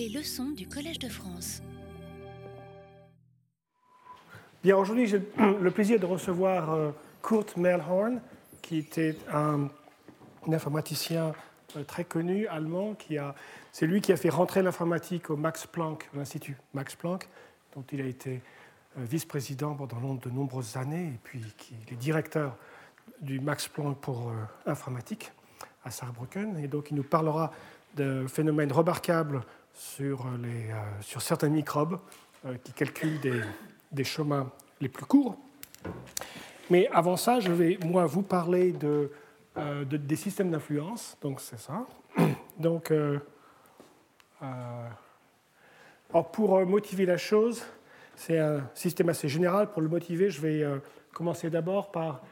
Les leçons du Collège de France. Bien, aujourd'hui, j'ai le plaisir de recevoir euh, Kurt Melhorn, qui était un, informaticien euh, très connu allemand. C'est lui qui a fait rentrer l'informatique au Max Planck, l'Institut Max Planck, dont il a été euh, vice-président pendant de nombreuses années, et puis qui est directeur du Max Planck pour informatique à Saarbrücken. Et donc, il nous parlera de phénomènes remarquables sur, les, sur certains microbes qui calculent des des chemins les plus courts. Mais avant ça, je vais, moi, vous parler de, euh, des systèmes d'influence. Donc, c'est ça. Donc, euh, euh, pour motiver la chose, c'est un système assez général. Pour le motiver, je vais commencer d'abord par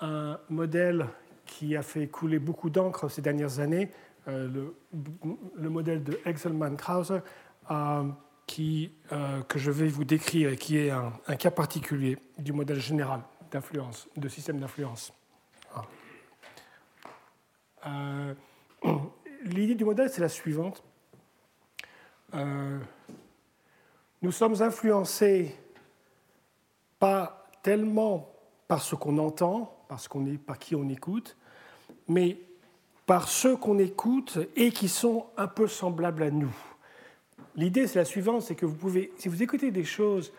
un modèle qui a fait couler beaucoup d'encre ces dernières années, le, le, modèle de Exelman-Krauser qui, euh, que je vais vous décrire et qui est un, cas particulier du modèle général d'influence, de système d'influence. Ah. Euh, l'idée du modèle, c'est la suivante. Euh, nous sommes influencés pas tellement par ce qu'on entend, parce qu'on est, par qui on écoute, mais par ceux qu'on écoute et qui sont un peu semblables à nous. L'idée, c'est la suivante, c'est que vous pouvez, si vous écoutez des choses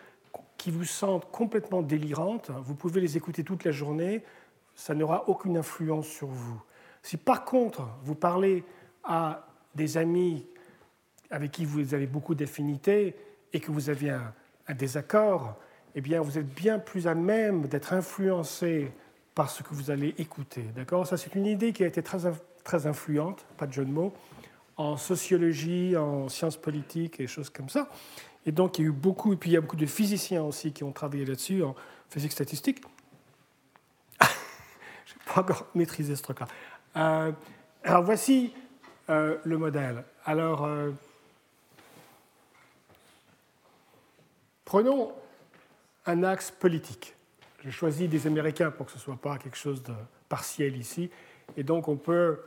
qui vous sentent complètement délirantes, vous pouvez les écouter toute la journée, ça n'aura aucune influence sur vous. Si par contre, vous parlez à des amis avec qui vous avez beaucoup d'affinités et que vous avez un, désaccord, eh bien, vous êtes bien plus à même d'être influencé par ce que vous allez écouter. D'accord? Ça, c'est une idée qui a été très, très influente, pas de jeu de mots, en sociologie, en sciences politiques et choses comme ça. Et donc, il y a eu beaucoup, et puis il y a beaucoup de physiciens aussi qui ont travaillé là-dessus, en physique statistique. Je n'ai pas encore maîtrisé ce truc-là. Euh, alors, voici euh, le modèle. Alors, euh, prenons un axe politique. J'ai choisi des Américains pour que ce ne soit pas quelque chose de partiel ici. Et donc, on peut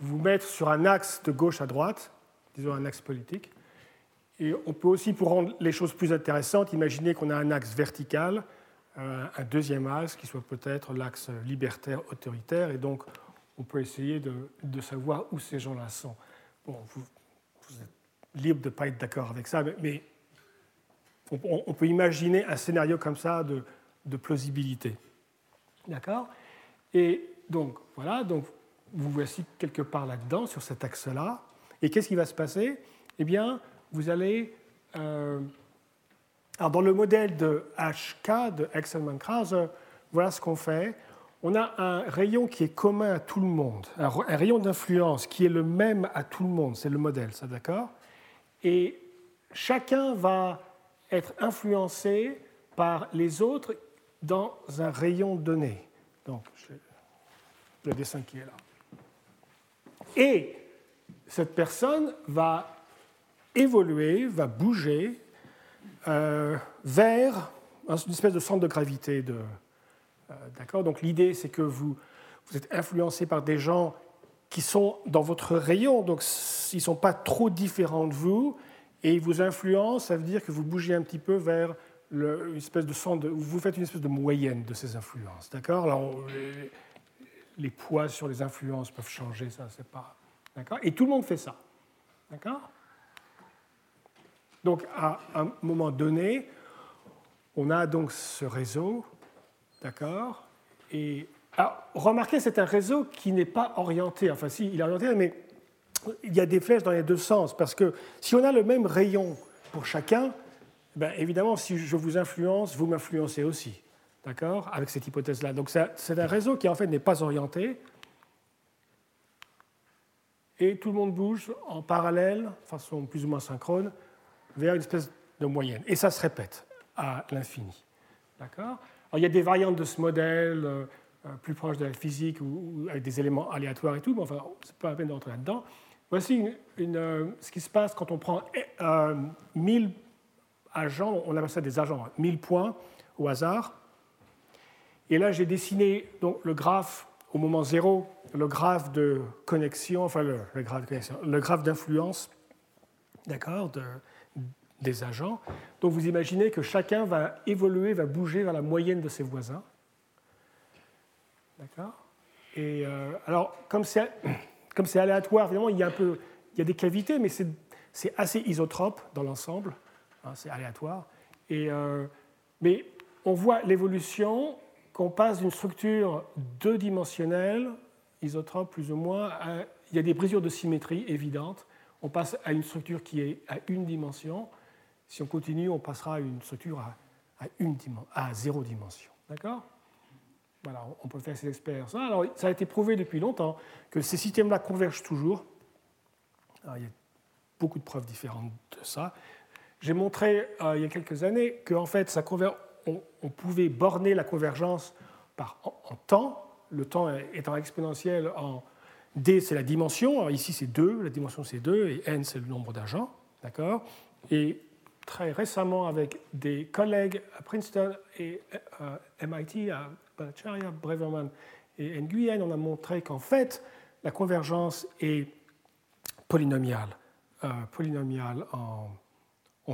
vous mettre sur un axe de gauche à droite, disons un axe politique. Et on peut aussi, pour rendre les choses plus intéressantes, imaginer qu'on a un axe vertical, euh, un deuxième axe qui soit peut-être l'axe libertaire autoritaire, et donc on peut essayer de, de savoir où ces gens-là sont. Bon, vous, êtes libre de ne pas être d'accord avec ça, mais, on, on, peut imaginer un scénario comme ça de, de plausibilité. D'accord? Et donc, voilà, donc vous voici quelque part là-dedans, sur cet axe-là. Et qu'est-ce qui va se passer? Eh bien, vous allez... Euh, alors, dans le modèle de HK, de Exelman-Krauser, voilà ce qu'on fait. On a un rayon qui est commun à tout le monde, un, rayon d'influence qui est le même à tout le monde, c'est le modèle, ça d'accord? Et chacun va être influencé par les autres dans un rayon donné. Donc, le dessin qui est là. Et cette personne va évoluer, va bouger euh, vers une espèce de centre de gravité. Euh, d'accord Donc l'idée, c'est que vous, vous êtes influencé par des gens qui sont dans votre rayon, donc ils ne sont pas trop différents de vous, et ils vous influencent, ça veut dire que vous bougez un petit peu vers une espèce de centre, vous faites une espèce de moyenne de ces influences. D'accord les poids sur les influences peuvent changer, ça, c'est pas. D'accord? Et tout le monde fait ça. D'accord? Donc, à un moment donné, on a donc ce réseau, d'accord? Et remarquez, c'est un réseau qui n'est pas orienté. Enfin, si, il est orienté, mais il y a des flèches dans les deux sens. Parce que si on a le même rayon pour chacun, ben, évidemment, si je vous influence, vous m'influencez aussi. D'accord? Avec cette hypothèse-là. Donc c'est un réseau qui en fait n'est pas orienté. Et tout le monde bouge en parallèle, façon plus ou moins synchrone, vers une espèce de moyenne. Et ça se répète à l'infini. D'accord? Il y a des variantes de ce modèle euh, euh, plus proches de la physique ou, avec des éléments aléatoires et tout, mais enfin, c'est pas la peine d'entrer là-dedans. Voici euh, ce qui se passe quand on prend 1000 agents, on appelle ça des agents, 1000 points au hasard, et là, j'ai dessiné donc, le graphe au moment zéro, le graphe de connexion, enfin le, graphe d'influence, d'accord, des agents. Donc vous imaginez que chacun va évoluer, va bouger vers la moyenne de ses voisins. D'accord Et euh, alors, comme c'est, aléatoire, évidemment, il y a un peu, il y a des cavités, mais c'est, assez isotrope dans l'ensemble. Hein, c'est aléatoire. Et, euh, mais on voit l'évolution qu'on passe d'une structure deux-dimensionnelle, isotrope plus ou moins, il y a des brisures de symétrie évidentes. On passe à une structure qui est à une dimension. Si on continue, on passera à une structure à, à zéro dimension. D'accord? Voilà, on peut faire ces expériences. Alors, ça a été prouvé depuis longtemps que ces systèmes-là convergent toujours. il y a beaucoup de preuves différentes de ça. J'ai montré euh, il y a quelques années qu'en fait, ça converge on, pouvait borner la convergence par, en, temps, le temps étant exponentiel en d, c'est la dimension, ici c'est 2, la dimension c'est 2, et n c'est le nombre d'agents, d'accord? Et très récemment, avec des collègues à Princeton et euh, MIT, à Bhattacharya, Breverman et Nguyen, on a montré qu'en fait, la convergence est polynomiale, euh, polynomiale en,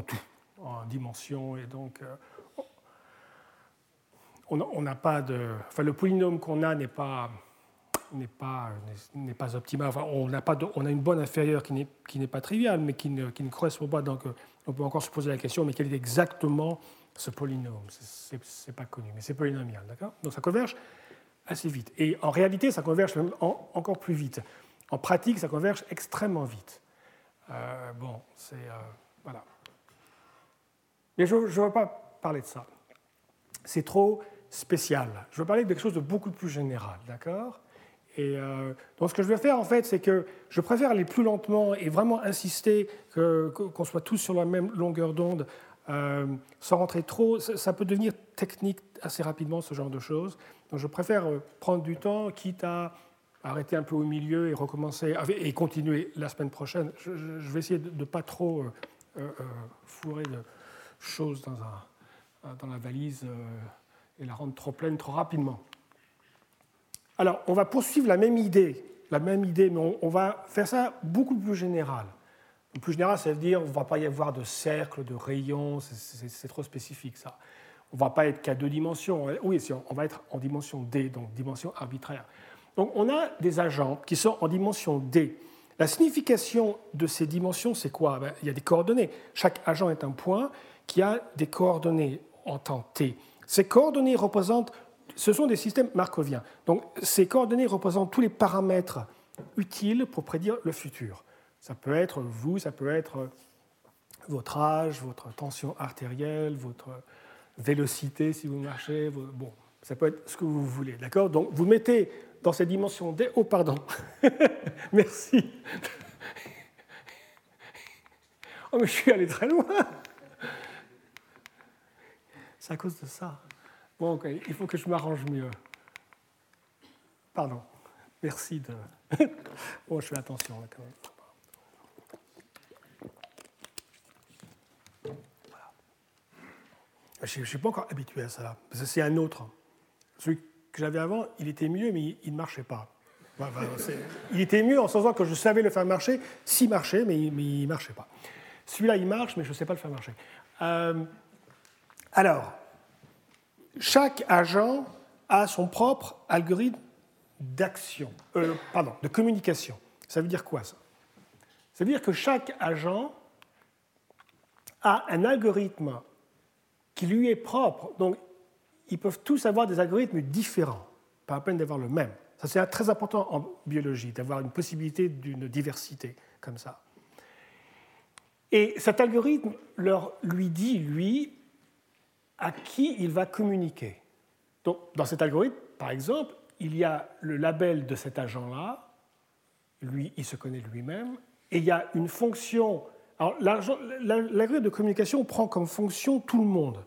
tout, en dimension, et donc euh, on n'a pas de. Enfin, le polynôme qu'on a n'est pas n'est pas, n'est pas optimal. Enfin, on, a pas on a une bonne inférieure qui n'est, qui n'est pas triviale, mais qui ne, qui ne correspond pas. Donc, on peut encore se poser la question, mais quel est exactement ce polynôme? C'est, n'est pas connu, mais c'est polynomial, d'accord? Donc, ça converge assez vite. Et en réalité, ça converge encore plus vite. En pratique, ça converge extrêmement vite. Euh, bon, c'est. Euh, voilà. Mais je ne veux pas parler de ça. C'est trop spécial. Je veux parler de quelque chose de beaucoup plus général, d'accord? Et euh, donc ce que je vais faire en fait, c'est que je préfère aller plus lentement et vraiment insister qu'on soit tous sur la même longueur d'onde, euh, sans rentrer trop. Ça, peut devenir technique assez rapidement ce genre de choses. Donc je préfère euh, prendre du temps, quitte à arrêter un peu au milieu et recommencer et continuer la semaine prochaine. Je, vais essayer de ne pas trop fourrer de choses dans, un, dans la valise et la rendre trop pleine trop rapidement. Alors, on va poursuivre la même idée, la même idée, mais on, va faire ça beaucoup plus général. plus général, ça veut dire on ne va pas y avoir de cercle, de rayons, c'est trop spécifique ça. On ne va pas être qu'à deux dimensions. Oui, on va être en dimension D, donc dimension arbitraire. Donc on a des agents qui sont en dimension D. La signification de ces dimensions, c'est quoi? Ben, Il y a des coordonnées. Chaque agent est un point qui a des coordonnées en temps t. Ces coordonnées représentent, ce sont des systèmes markoviens. Donc ces coordonnées représentent tous les paramètres utiles pour prédire le futur. Ça peut être vous, ça peut être votre âge, votre tension artérielle, votre vélocité si vous marchez, bon, ça peut être ce que vous voulez, d'accord? Donc vous mettez dans ces dimensions des... Oh, pardon. Merci. Oh, mais je suis allé très loin. C'est à cause de ça. Bon, il faut que je m'arrange mieux. Pardon. Merci de. bon, je fais attention là quand même. Je ne suis pas encore habitué à ça, c'est un autre. Celui que j'avais avant, il était mieux, mais il ne marchait pas. il était mieux en sens que je savais le faire marcher, s'il marchait, mais il ne marchait pas. Celui-là, il marche, mais je ne sais pas le faire marcher. Euh, alors, chaque agent a son propre algorithme d'action, euh, pardon, de communication. Ça veut dire quoi ça? Ça veut dire que chaque agent a un algorithme qui lui est propre. Donc, ils peuvent tous avoir des algorithmes différents, pas à peine d'avoir le même. Ça, c'est très important en biologie, d'avoir une possibilité d'une diversité comme ça. Et cet algorithme leur, lui dit, lui, à qui il va communiquer. Donc, dans cet algorithme, par exemple, il y a le label de cet agent-là, lui, il se connaît lui-même, et il y a une fonction. Alors, l'algorithme de communication prend comme fonction tout le monde.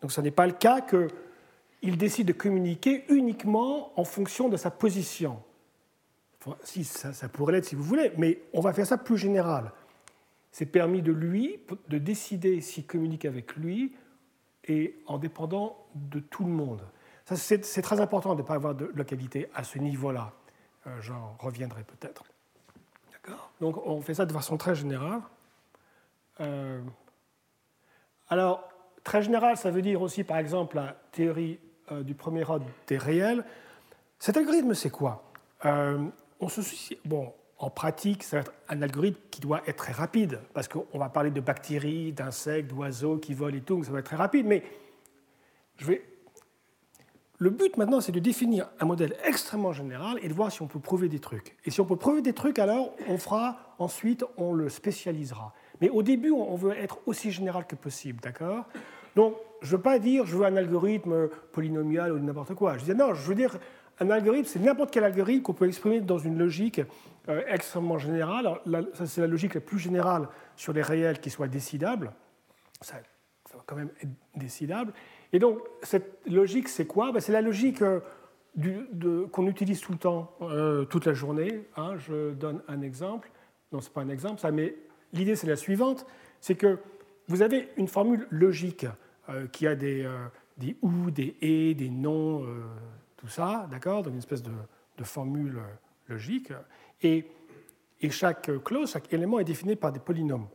Donc, ce n'est pas le cas qu'il décide de communiquer uniquement en fonction de sa position. si, ça, ça pourrait l'être si vous voulez, mais on va faire ça plus général. C'est permis de lui de décider s'il communique avec lui et en dépendant de tout le monde. C'est très important de ne pas avoir de localité à ce niveau-là. Euh, j'en reviendrai peut-être. Donc on fait ça de façon très générale. Euh, alors, très général, ça veut dire aussi, par exemple, la théorie euh, du premier ordre des réels. Cet algorithme, c'est quoi? On se soucie. Bon, en pratique, ça va être un algorithme qui doit être très rapide, parce qu'on va parler de bactéries, d'insectes, d'oiseaux qui volent et tout, donc ça va être très rapide. Mais le but maintenant, c'est de définir un modèle extrêmement général et de voir si on peut prouver des trucs. Et si on peut prouver des trucs, alors on fera, ensuite, on le spécialisera. Mais au début, on veut être aussi général que possible, d'accord? Donc, je ne veux pas dire je veux un algorithme polynomial ou n'importe quoi. Je dis non, je veux dire un algorithme, c'est n'importe quel algorithme qu'on peut exprimer dans une logique euh, extrêmement générale. ça, c'est la logique la plus générale sur les réels qui soient décidables. Ça, va quand même être décidable. Et donc, cette logique, c'est quoi? Ben, C'est la logique euh, qu'on utilise tout le temps, euh, toute la journée. Hein. Je donne un exemple. Non, ce n'est pas un exemple, ça, mais l'idée, c'est la suivante. C'est que vous avez une formule logique qui a des, des ou, des et, des non, tout ça, d'accord? Donc, une espèce de formule logique. Et, chaque clause, chaque élément est défini par des polynômes.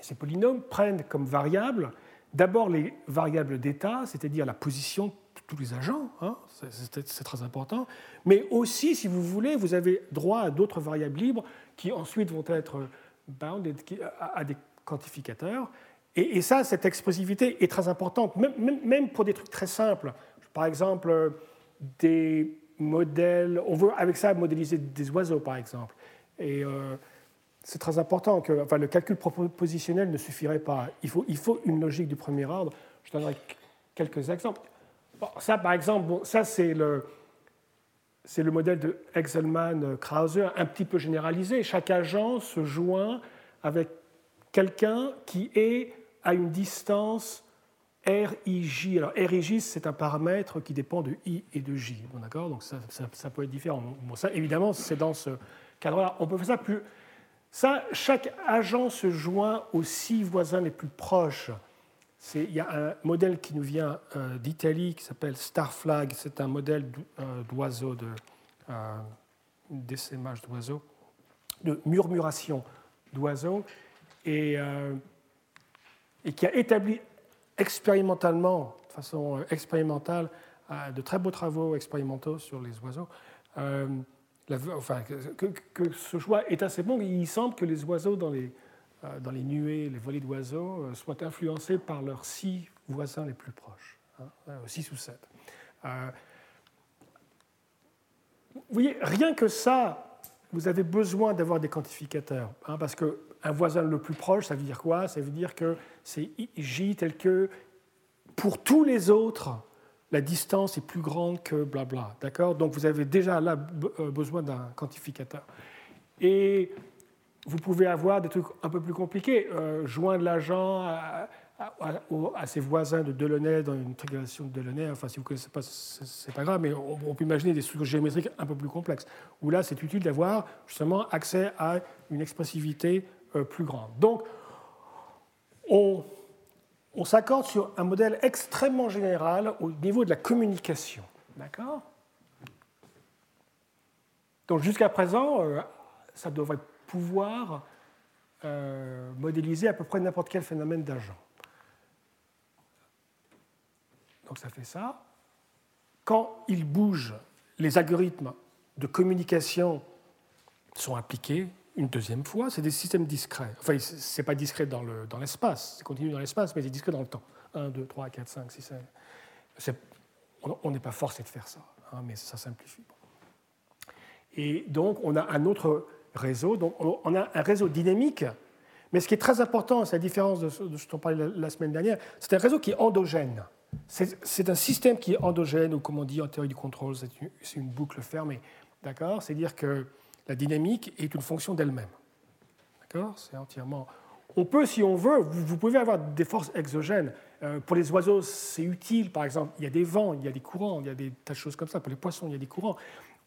Ces polynômes prennent comme variable D'abord les variables d'état, c'est-à-dire la position de tous les agents, hein, c'est très important, mais aussi, si vous voulez, vous avez droit à d'autres variables libres qui ensuite vont être bound à des quantificateurs. Et, ça, cette expressivité est très importante, même, pour des trucs très simples. Par exemple, des on veut avec ça modéliser des oiseaux, par exemple. Et euh, c'est très important que enfin, le calcul propositionnel ne suffirait pas. Il faut, il faut une logique du premier ordre. Je donnerai quelques exemples. ça, par exemple, ça c'est le, c'est le modèle de Exelman-Krause, un petit peu généralisé. Chaque agent se joint avec quelqu'un qui est à une distance RIJ. Alors RIJ, c'est un paramètre qui dépend de I et de J. Bon, d'accord Donc ça, ça, peut être différent. Bon, ça, évidemment, c'est dans ce cadre-là. On peut faire ça plus ça, chaque agent se joint aux six voisins les plus proches. Il y a un modèle qui nous vient euh, d'Italie qui s'appelle Starflag. C'est un modèle euh, d'oiseaux, de euh, d'oiseaux, de murmuration d'oiseaux, et, et, qui a établi expérimentalement, de façon expérimentale, de très beaux travaux expérimentaux sur les oiseaux enfin, que, ce choix est assez bon. Il semble que les oiseaux dans les, euh, dans les nuées, les volées d'oiseaux, euh, soient influencés par leurs six voisins les plus proches, hein, euh, six ou sept. vous voyez, rien que ça, vous avez besoin d'avoir des quantificateurs, hein, parce qu'un voisin le plus proche, ça veut dire quoi? Ça veut dire que c'est J tel que pour tous les autres, la distance est plus grande que blabla. D'accord? Donc vous avez déjà là euh, besoin d'un quantificateur. Et vous pouvez avoir des trucs un peu plus compliqués. Euh, joindre l'agent à, ses voisins de Delaunay dans une triangulation de Delaunay. Enfin, si vous ne connaissez pas, ce n'est pas grave, mais on, peut imaginer des structures géométriques un peu plus complexes, où là, c'est utile d'avoir justement accès à une expressivité plus grande. Donc, on on s'accorde sur un modèle extrêmement général au niveau de la communication. D'accord? Donc jusqu'à présent, euh, ça devrait pouvoir euh, modéliser à peu près n'importe quel phénomène d'agent. Donc ça fait ça. Quand il bouge, les algorithmes de communication sont appliqués, une deuxième fois, c'est des systèmes discrets. Enfin, ce n'est pas discret dans l'espace, dans c'est continu dans l'espace, mais c'est discret dans le temps. 1, 2, 3, 4, 5, 6, 7. On n'est pas forcé de faire ça, hein, mais ça simplifie. Et donc, on a un autre réseau. Donc, on a un réseau dynamique, mais ce qui est très important, c'est la différence de ce dont on parlait la semaine dernière, c'est un réseau qui est endogène. C'est un système qui est endogène, ou comme on dit en théorie du contrôle, c'est une, une, boucle fermée. D'accord? C'est-à-dire que la dynamique est une fonction d'elle-même. D'accord? C'est entièrement. On peut, si on veut, vous, pouvez avoir des forces exogènes. Euh, pour les oiseaux, c'est utile, par exemple, il y a des vents, il y a des courants, il y a des tas de choses comme ça. Pour les poissons, il y a des courants.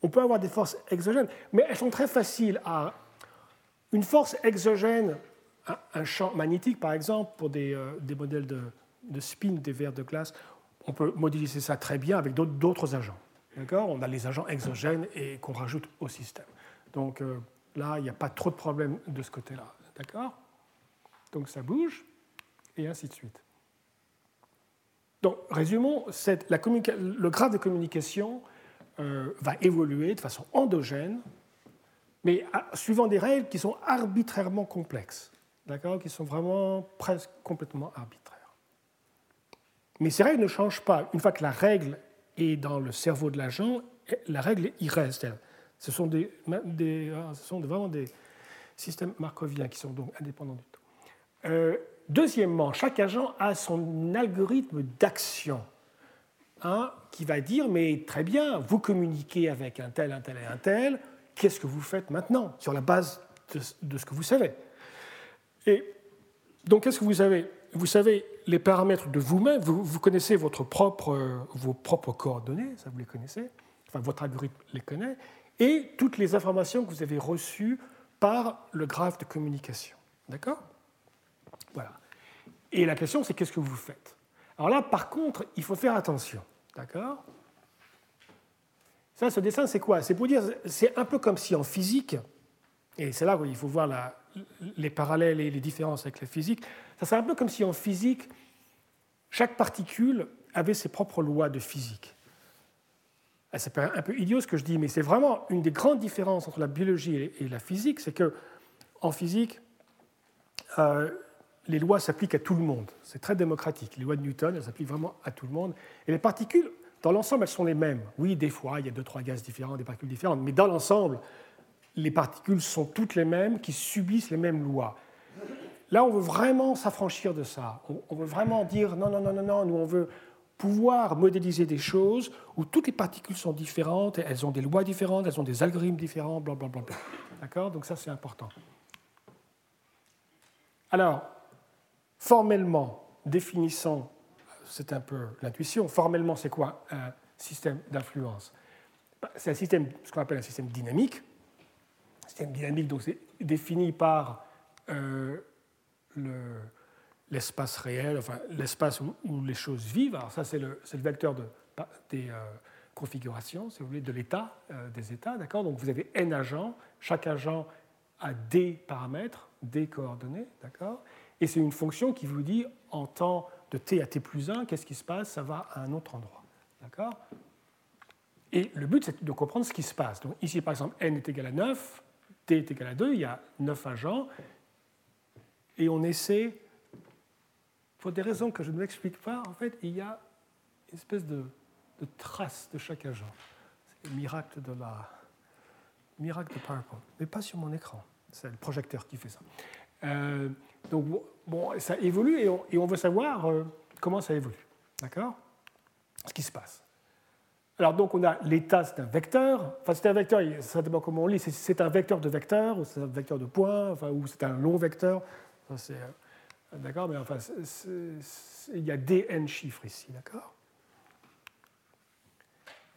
On peut avoir des forces exogènes, mais elles sont très faciles à. Une force exogène, un champ magnétique, par exemple, pour des, euh, des modèles de, de, spin des verres de glace, on peut modéliser ça très bien avec d'autres agents. D'accord? On a les agents exogènes et qu'on rajoute au système. Donc euh, là, il n'y a pas trop de problèmes de ce côté-là. D'accord? Donc ça bouge, et ainsi de suite. Donc, résumons, le graphe de communication euh, va évoluer de façon endogène, mais suivant des règles qui sont arbitrairement complexes, d'accord? Qui sont vraiment presque complètement arbitraires. Mais ces règles ne changent pas. Une fois que la règle est dans le cerveau de l'agent, la règle y reste. Ce sont, des, ah, ce sont vraiment des systèmes markoviens qui sont donc indépendants du temps. Euh, Deuxièmement, chaque agent a son algorithme d'action hein, qui va dire, mais très bien, vous communiquez avec un tel, un tel et un tel, qu'est-ce que vous faites maintenant sur la base de, ce que vous savez Et donc, qu'est-ce que vous savez? Vous savez les paramètres de vous-même, vous, connaissez votre propre, vos propres coordonnées, ça vous les connaissez, enfin votre algorithme les connaît, et toutes les informations que vous avez reçues par le graphe de communication. D'accord? Voilà. Et la question, c'est qu'est-ce que vous faites? Alors là, par contre, il faut faire attention. D'accord? Ça, ce dessin, c'est quoi? C'est pour dire, c'est un peu comme si en physique, et c'est là où il faut voir les parallèles et les différences avec la physique, ça c'est un peu comme si en physique, chaque particule avait ses propres lois de physique. C'est un peu idiot ce que je dis, mais c'est vraiment une des grandes différences entre la biologie et la physique, c'est que en physique, euh, les lois s'appliquent à tout le monde. C'est très démocratique. Les lois de Newton, elles s'appliquent vraiment à tout le monde. Et les particules, dans l'ensemble, elles sont les mêmes. Oui, des fois, il y a deux, trois gaz différents, des particules différentes, mais dans l'ensemble, les particules sont toutes les mêmes, qui subissent les mêmes lois. Là, on veut vraiment s'affranchir de ça. On veut vraiment dire non, non, non, non, non, nous, on veut pouvoir modéliser des choses où toutes les particules sont différentes, elles ont des lois différentes, elles ont des algorithmes différents, blablabla. D'accord? Donc ça, c'est important. Alors, formellement, définissant, c'est un peu l'intuition, formellement, c'est quoi un système d'influence? Bah, C'est un système, ce qu'on appelle un système dynamique. Un système dynamique, donc, c'est défini par euh, l'espace réel, enfin, l'espace où, les choses vivent. Alors, ça, c'est le, vecteur de, des euh, configurations, si vous voulez, de l'état, euh, des états, d'accord? Donc, vous avez n agents, chaque agent a des paramètres, des coordonnées, d'accord? Et c'est une fonction qui vous dit en temps de t à t plus 1, qu'est-ce qui se passe? Ça va à un autre endroit. D'accord? Et le but, c'est de comprendre ce qui se passe. Donc ici, par exemple, n est égal à 9, t est égal à 2, il y a 9 agents, et on essaie, pour des raisons que je ne m'explique pas, en fait, il y a une espèce de, trace de chaque agent. C'est le miracle de la miracle de PowerPoint, mais pas sur mon écran. C'est le projecteur qui fait ça. Euh, donc, bon, ça évolue et on, veut savoir euh, comment ça évolue. D'accord? Ce qui se passe. Alors, donc, on a l'état, c'est un vecteur. Enfin, c'est un vecteur, ça dépend comment on lit. C'est un vecteur de vecteurs, ou c'est un vecteur de points, enfin, ou c'est un long vecteur. Euh, d'accord Mais enfin, il y a des n chiffres ici. D'accord?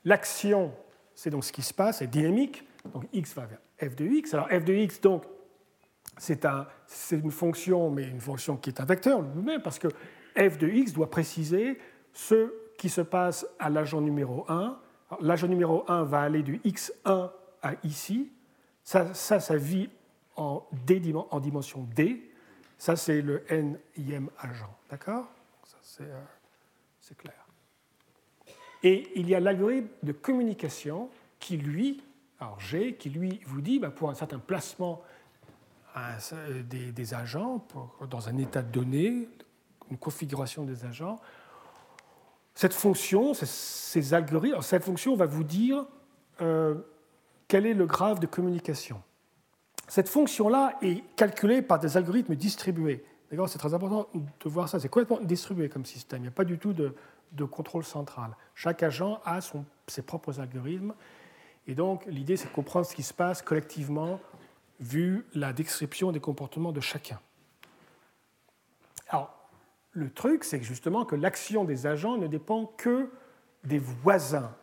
L'action, c'est donc ce qui se passe, c'est dynamique. Donc, x va vers f de x. Alors, f de x, donc, c'est une fonction, mais une fonction qui est un vecteur lui-même, parce que f de x doit préciser ce qui se passe à l'agent numéro 1. L'agent numéro 1 va aller du x1 à ici. Ça, ça, vit en, en dimension d. Ça, c'est le n-ième agent. D'accord? Euh, C'est clair. Et il y a l'algorithme de communication qui, lui, alors G, qui lui vous dit, bah, pour un certain placement euh, des, agents dans un état donné, une configuration des agents. Cette fonction, ces algorithmes, cette fonction va vous dire euh, quel est le graphe de communication. Cette fonction-là est calculée par des algorithmes distribués. C'est très important de voir ça. C'est complètement distribué comme système. Il n'y a pas du tout de, contrôle central. Chaque agent a ses propres algorithmes. Et donc, l'idée, c'est de comprendre ce qui se passe collectivement vu la description des comportements de chacun. Alors, le truc, c'est justement que l'action des agents ne dépend que des voisins.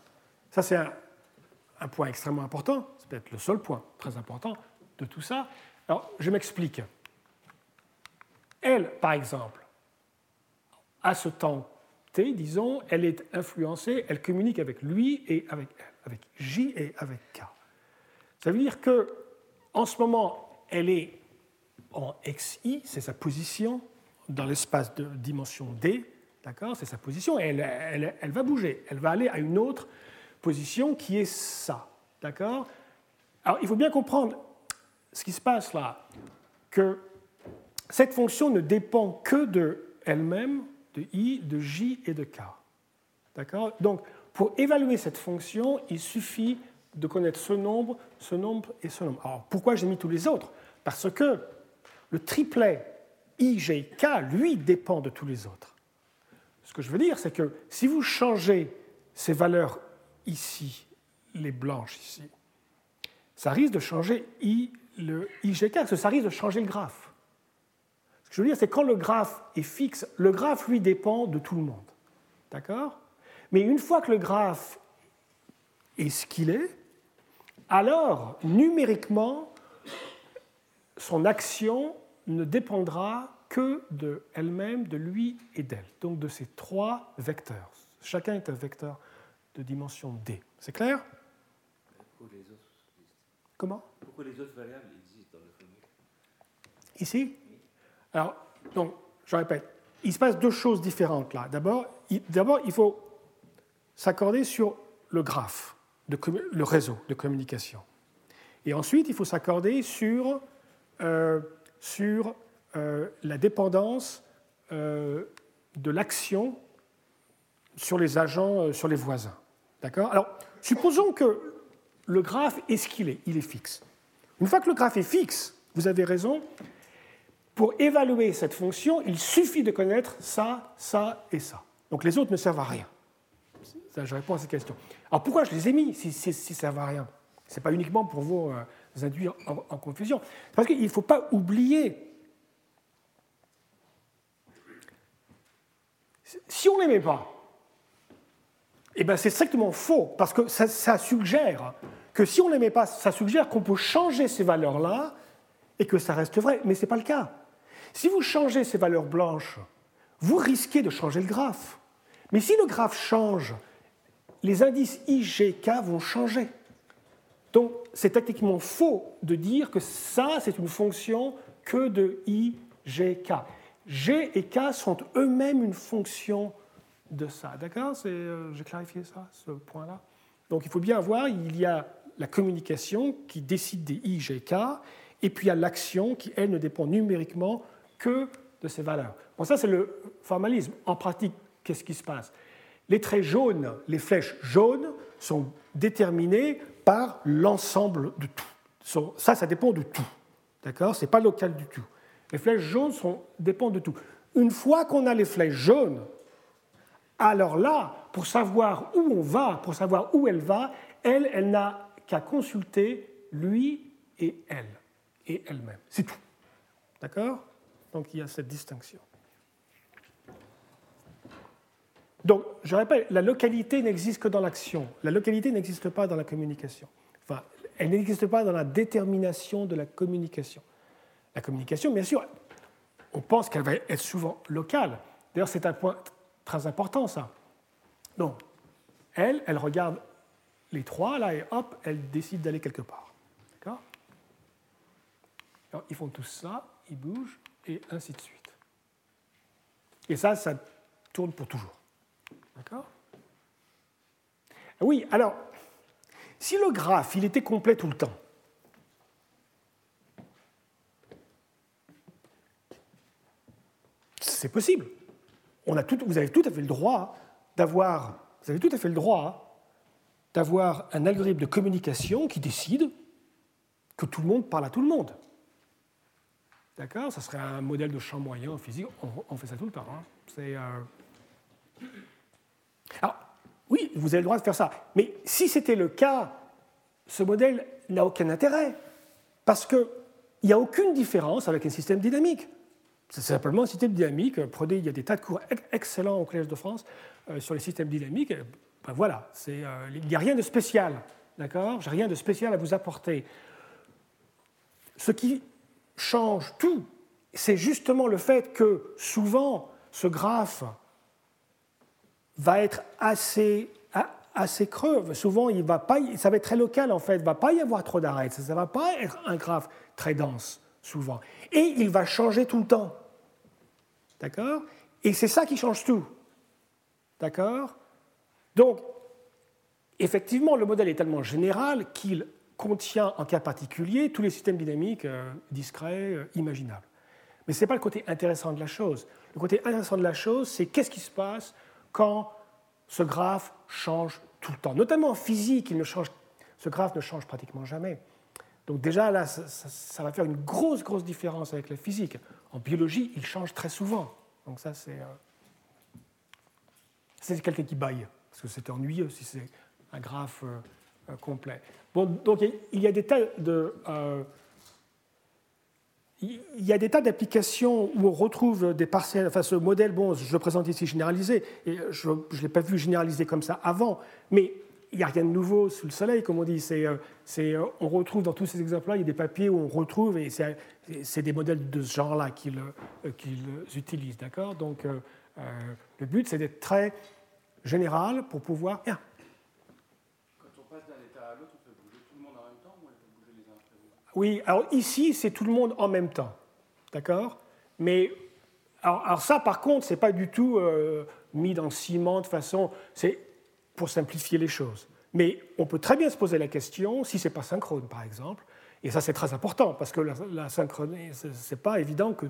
Ça, c'est un, point extrêmement important, c'est peut-être le seul point très important de tout ça. Alors, je m'explique. Elle, par exemple, à ce temps T, disons, elle est influencée, elle communique avec lui et avec avec J et avec K. Ça veut dire que en ce moment, elle est en XI, c'est sa position dans l'espace de dimension D, d'accord C'est sa position, et elle, elle, elle, va bouger, elle va aller à une autre position qui est ça, d'accord Alors il faut bien comprendre ce qui se passe là, que cette fonction ne dépend que de elle-même, de I, de J et de K. D'accord? Donc, pour évaluer cette fonction, il suffit de connaître ce nombre, ce nombre et ce nombre. Alors, pourquoi j'ai mis tous les autres? Parce que le triplet I, J, K, lui, dépend de tous les autres. Ce que je veux dire, c'est que si vous changez ces valeurs ici, les blanches ici, ça risque de changer I, le IGK, parce que ça risque de changer le graphe. Ce que je veux dire, c'est quand le graphe est fixe, le graphe, lui, dépend de tout le monde. D'accord? Mais une fois que le graphe est ce qu'il est, alors, numériquement, son action ne dépendra que de elle-même, de lui et d'elle. Donc de ces trois vecteurs. Chacun est un vecteur de dimension d. C'est clair? Comment? Pourquoi les autres variables existent dans le Ici? Alors, donc, je répète, il se passe deux choses différentes là. D'abord, il, il faut s'accorder sur le graphe, le réseau de communication. Et ensuite, il faut s'accorder sur, euh, sur euh, la dépendance euh, de l'action sur les agents, sur les voisins. D'accord? Alors, supposons que le graphe est ce qu'il est, il est fixe. Une fois que le graphe est fixe, vous avez raison, pour évaluer cette fonction, il suffit de connaître ça, ça et ça. Donc les autres ne servent à rien. Ça, je réponds à cette question. Alors pourquoi je les ai mis si, ça ne servent à rien? Ce n'est pas uniquement pour vous, induire en, en confusion. Parce qu'il ne faut pas oublier Si on n'aimait pas, eh ben c'est strictement faux, parce que ça, suggère que si on n'aimait pas, ça suggère qu'on peut changer ces valeurs-là et que ça reste vrai, mais ce n'est pas le cas. Si vous changez ces valeurs blanches, vous risquez de changer le graphe. Mais si le graphe change, les indices I, G, K vont changer. Donc c'est techniquement faux de dire que ça, c'est une fonction que de I, G, K. G et K sont eux-mêmes une fonction de ça. D'accord? Euh, J'ai clarifié ça, ce point-là. Donc il faut bien voir, il y a la communication qui décide des I, G, K, et puis il y a l'action qui, elle, ne dépend numériquement que de ces valeurs. Bon, ça, c'est le formalisme. En pratique, qu'est-ce qui se passe? Les traits jaunes, les flèches jaunes, sont déterminées par l'ensemble de tout. Ça, ça dépend de tout. D'accord? Ce n'est pas local du tout. Les flèches jaunes sont, dépendent de tout. Une fois qu'on a les flèches jaunes, alors là, pour savoir où on va, pour savoir où elle va, elle, elle n'a qu'à consulter lui et elle, et elle-même. C'est tout. D'accord? Donc il y a cette distinction. Donc, je répète, la localité n'existe que dans l'action. La localité n'existe pas dans la communication. Enfin, elle n'existe pas dans la détermination de la communication. La communication, bien sûr, on pense qu'elle va être souvent locale. D'ailleurs, c'est un point très important, ça. Donc, elle, elle regarde les trois, là, et hop, elle décide d'aller quelque part. D'accord? Ils font tout ça, ils bougent, et ainsi de suite. Et ça, ça tourne pour toujours. D'accord? Oui, alors, si le graphe, il était complet tout le temps, c'est possible. On a tout, vous avez tout à fait le droit d'avoir, vous avez tout à fait le droit d'avoir un algorithme de communication qui décide que tout le monde parle à tout le monde. D'accord? Ça serait un modèle de champ moyen en physique. On, fait ça tout le temps. Hein. C'est, euh, Alors, oui, vous avez le droit de faire ça. Mais si c'était le cas, ce modèle n'a aucun intérêt. Parce qu'il n'y a aucune différence avec un système dynamique. C'est simplement un système dynamique. Prenez, il y a des tas de cours excellents au Collège de France euh, sur les systèmes dynamiques. Ben voilà, euh, il n'y a rien de spécial. D'accord? J'ai rien de spécial à vous apporter. Ce qui change tout, c'est justement le fait que souvent, ce graphe va être assez, assez creux. Souvent, il va pas, ça va être très local en fait. Il ne va pas y avoir trop d'arrêts. Ça ne va pas être un graphe très dense, souvent. Et il va changer tout le temps. D'accord? Et c'est ça qui change tout. D'accord? Donc, effectivement, le modèle est tellement général qu'il contient en cas particulier tous les systèmes dynamiques euh, discrets, euh, imaginables. Mais ce n'est pas le côté intéressant de la chose. Le côté intéressant de la chose, c'est qu'est-ce qui se passe quand ce graphe change tout le temps. Notamment en physique, il ne change, ce graphe ne change pratiquement jamais. Donc déjà, là, ça, va faire une grosse, grosse différence avec la physique. En biologie, il change très souvent. Donc ça, c'est... Euh, c'est quelqu'un qui baille, parce que c'est ennuyeux si c'est un graphe euh, euh, complet. Bon, donc il y a des tas de il y a des tas d'applications où on retrouve des partiels, enfin ce modèle, bon, je le présente ici généralisé, et je ne l'ai pas vu généralisé comme ça avant, mais il n'y a rien de nouveau sous le soleil, comme on dit. C'est, euh, euh, on retrouve dans tous ces exemples-là, il y a des papiers où on retrouve, et c'est, des modèles de ce genre-là qu'ils, euh, utilisent, d'accord? Donc le but, c'est d'être très général pour pouvoir... Oui, alors ici, c'est tout le monde en même temps. D'accord? Mais alors, ça, par contre, ce n'est pas du tout euh, mis dans le ciment de façon. C'est pour simplifier les choses. Mais on peut très bien se poser la question si ce n'est pas synchrone, par exemple. Et ça, c'est très important, parce que la, la ce n'est pas évident que,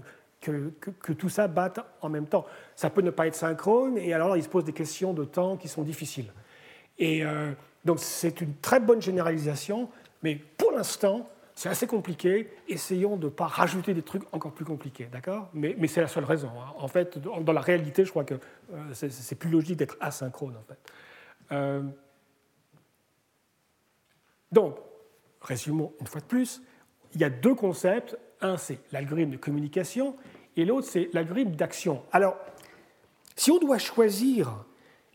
que, tout ça batte en même temps. Ça peut ne pas être synchrone, et alors il se pose des questions de temps qui sont difficiles. Et euh, donc, c'est une très bonne généralisation, mais pour l'instant, c'est assez compliqué. Essayons de ne pas rajouter des trucs encore plus compliqués, d'accord? Mais, c'est la seule raison. Hein. En fait, dans la réalité, je crois que euh, c'est plus logique d'être asynchrone, en fait. Euh, donc, résumons une fois de plus. Il y a deux concepts. Un, c'est l'algorithme de communication, et l'autre, c'est l'algorithme d'action. Alors, si on doit choisir,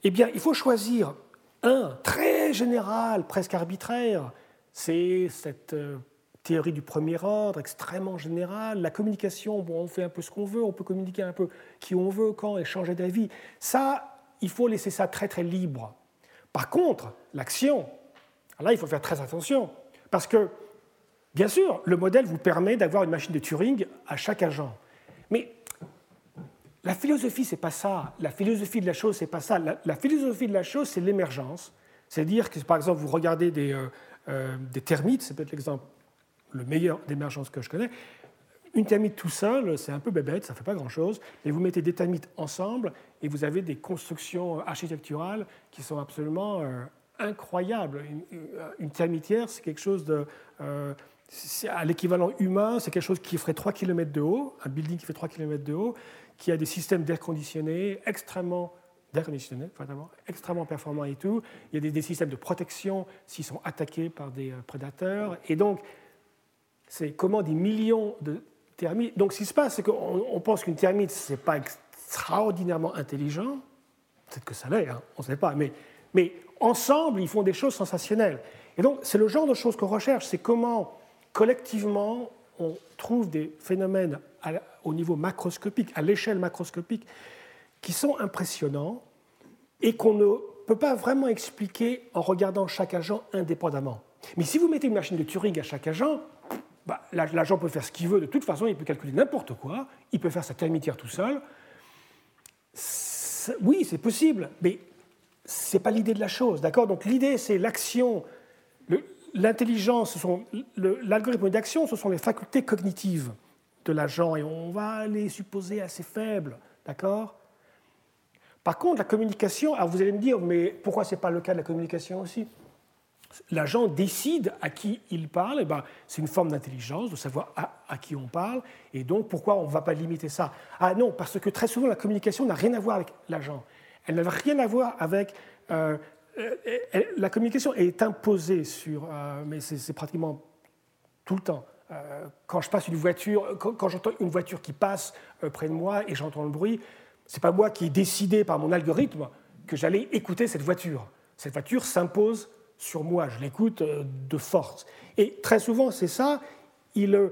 eh bien, il faut choisir un très général, presque arbitraire, c'est cette euh, théorie du premier ordre, extrêmement générale. La communication, bon, on fait un peu ce qu'on veut, on peut communiquer un peu qui on veut, quand, et changer d'avis. Ça, il faut laisser ça très très libre. Par contre, l'action, là, il faut faire très attention. Parce que, bien sûr, le modèle vous permet d'avoir une machine de Turing à chaque agent. La philosophie, c'est pas ça. La philosophie de la chose, c'est pas ça. La, philosophie de la chose, c'est l'émergence. C'est-à-dire que, par exemple, vous regardez des, euh, euh, des termites, c'est peut-être l'exemple le meilleur d'émergence que je connais. Une termite tout seul, c'est un peu bébête, ça ne fait pas grand-chose, mais vous mettez des termites ensemble et vous avez des constructions architecturales qui sont absolument euh, incroyables. Une, termitière, c'est quelque chose de... À l'équivalent humain, c'est quelque chose qui ferait 3 km de haut, un building qui fait 3 km de haut, qui a des systèmes d'air conditionné extrêmement d'air conditionné, extrêmement performants et tout. Il y a des, systèmes de protection s'ils sont attaqués par des euh, prédateurs. Et donc, c'est comment des millions de termites. Donc, ce qui se passe, c'est qu'on pense qu'une termite, ce n'est pas extraordinairement intelligent. Peut-être que ça l'est, hein, on ne sait pas. Mais, mais ensemble, ils font des choses sensationnelles. Et donc, c'est le genre de choses qu'on recherche. C'est comment, collectivement, on trouve des phénomènes au niveau macroscopique, à l'échelle macroscopique, qui sont impressionnants et qu'on ne peut pas vraiment expliquer en regardant chaque agent indépendamment. Mais si vous mettez une machine de Turing à chaque agent, bah, l'agent peut faire ce qu'il veut, de toute façon, il peut calculer n'importe quoi, il peut faire sa termitière tout seul. Oui, c'est possible, mais ce n'est pas l'idée de la chose, d'accord? Donc l'idée, c'est l'action, l'intelligence, l'algorithme d'action, ce sont les facultés cognitives de l'agent, et on va les supposer assez faibles, d'accord? Par contre, la communication, alors vous allez me dire, mais pourquoi ce n'est pas le cas de la communication aussi? L'agent décide à qui il parle, ben, c'est une forme d'intelligence, de savoir à, qui on parle, et donc pourquoi on ne va pas limiter ça? Ah non, parce que très souvent la communication n'a rien à voir avec l'agent. Elle n'a rien à voir avec... Euh, euh, la communication est imposée sur... Euh, mais c'est pratiquement tout le temps. Quand je passe une voiture, quand, j'entends une voiture qui passe près de moi et j'entends le bruit, c'est pas moi qui ai décidé par mon algorithme que j'allais écouter cette voiture. Cette voiture s'impose sur moi, je l'écoute euh, de force. Et très souvent, c'est ça. Il, euh,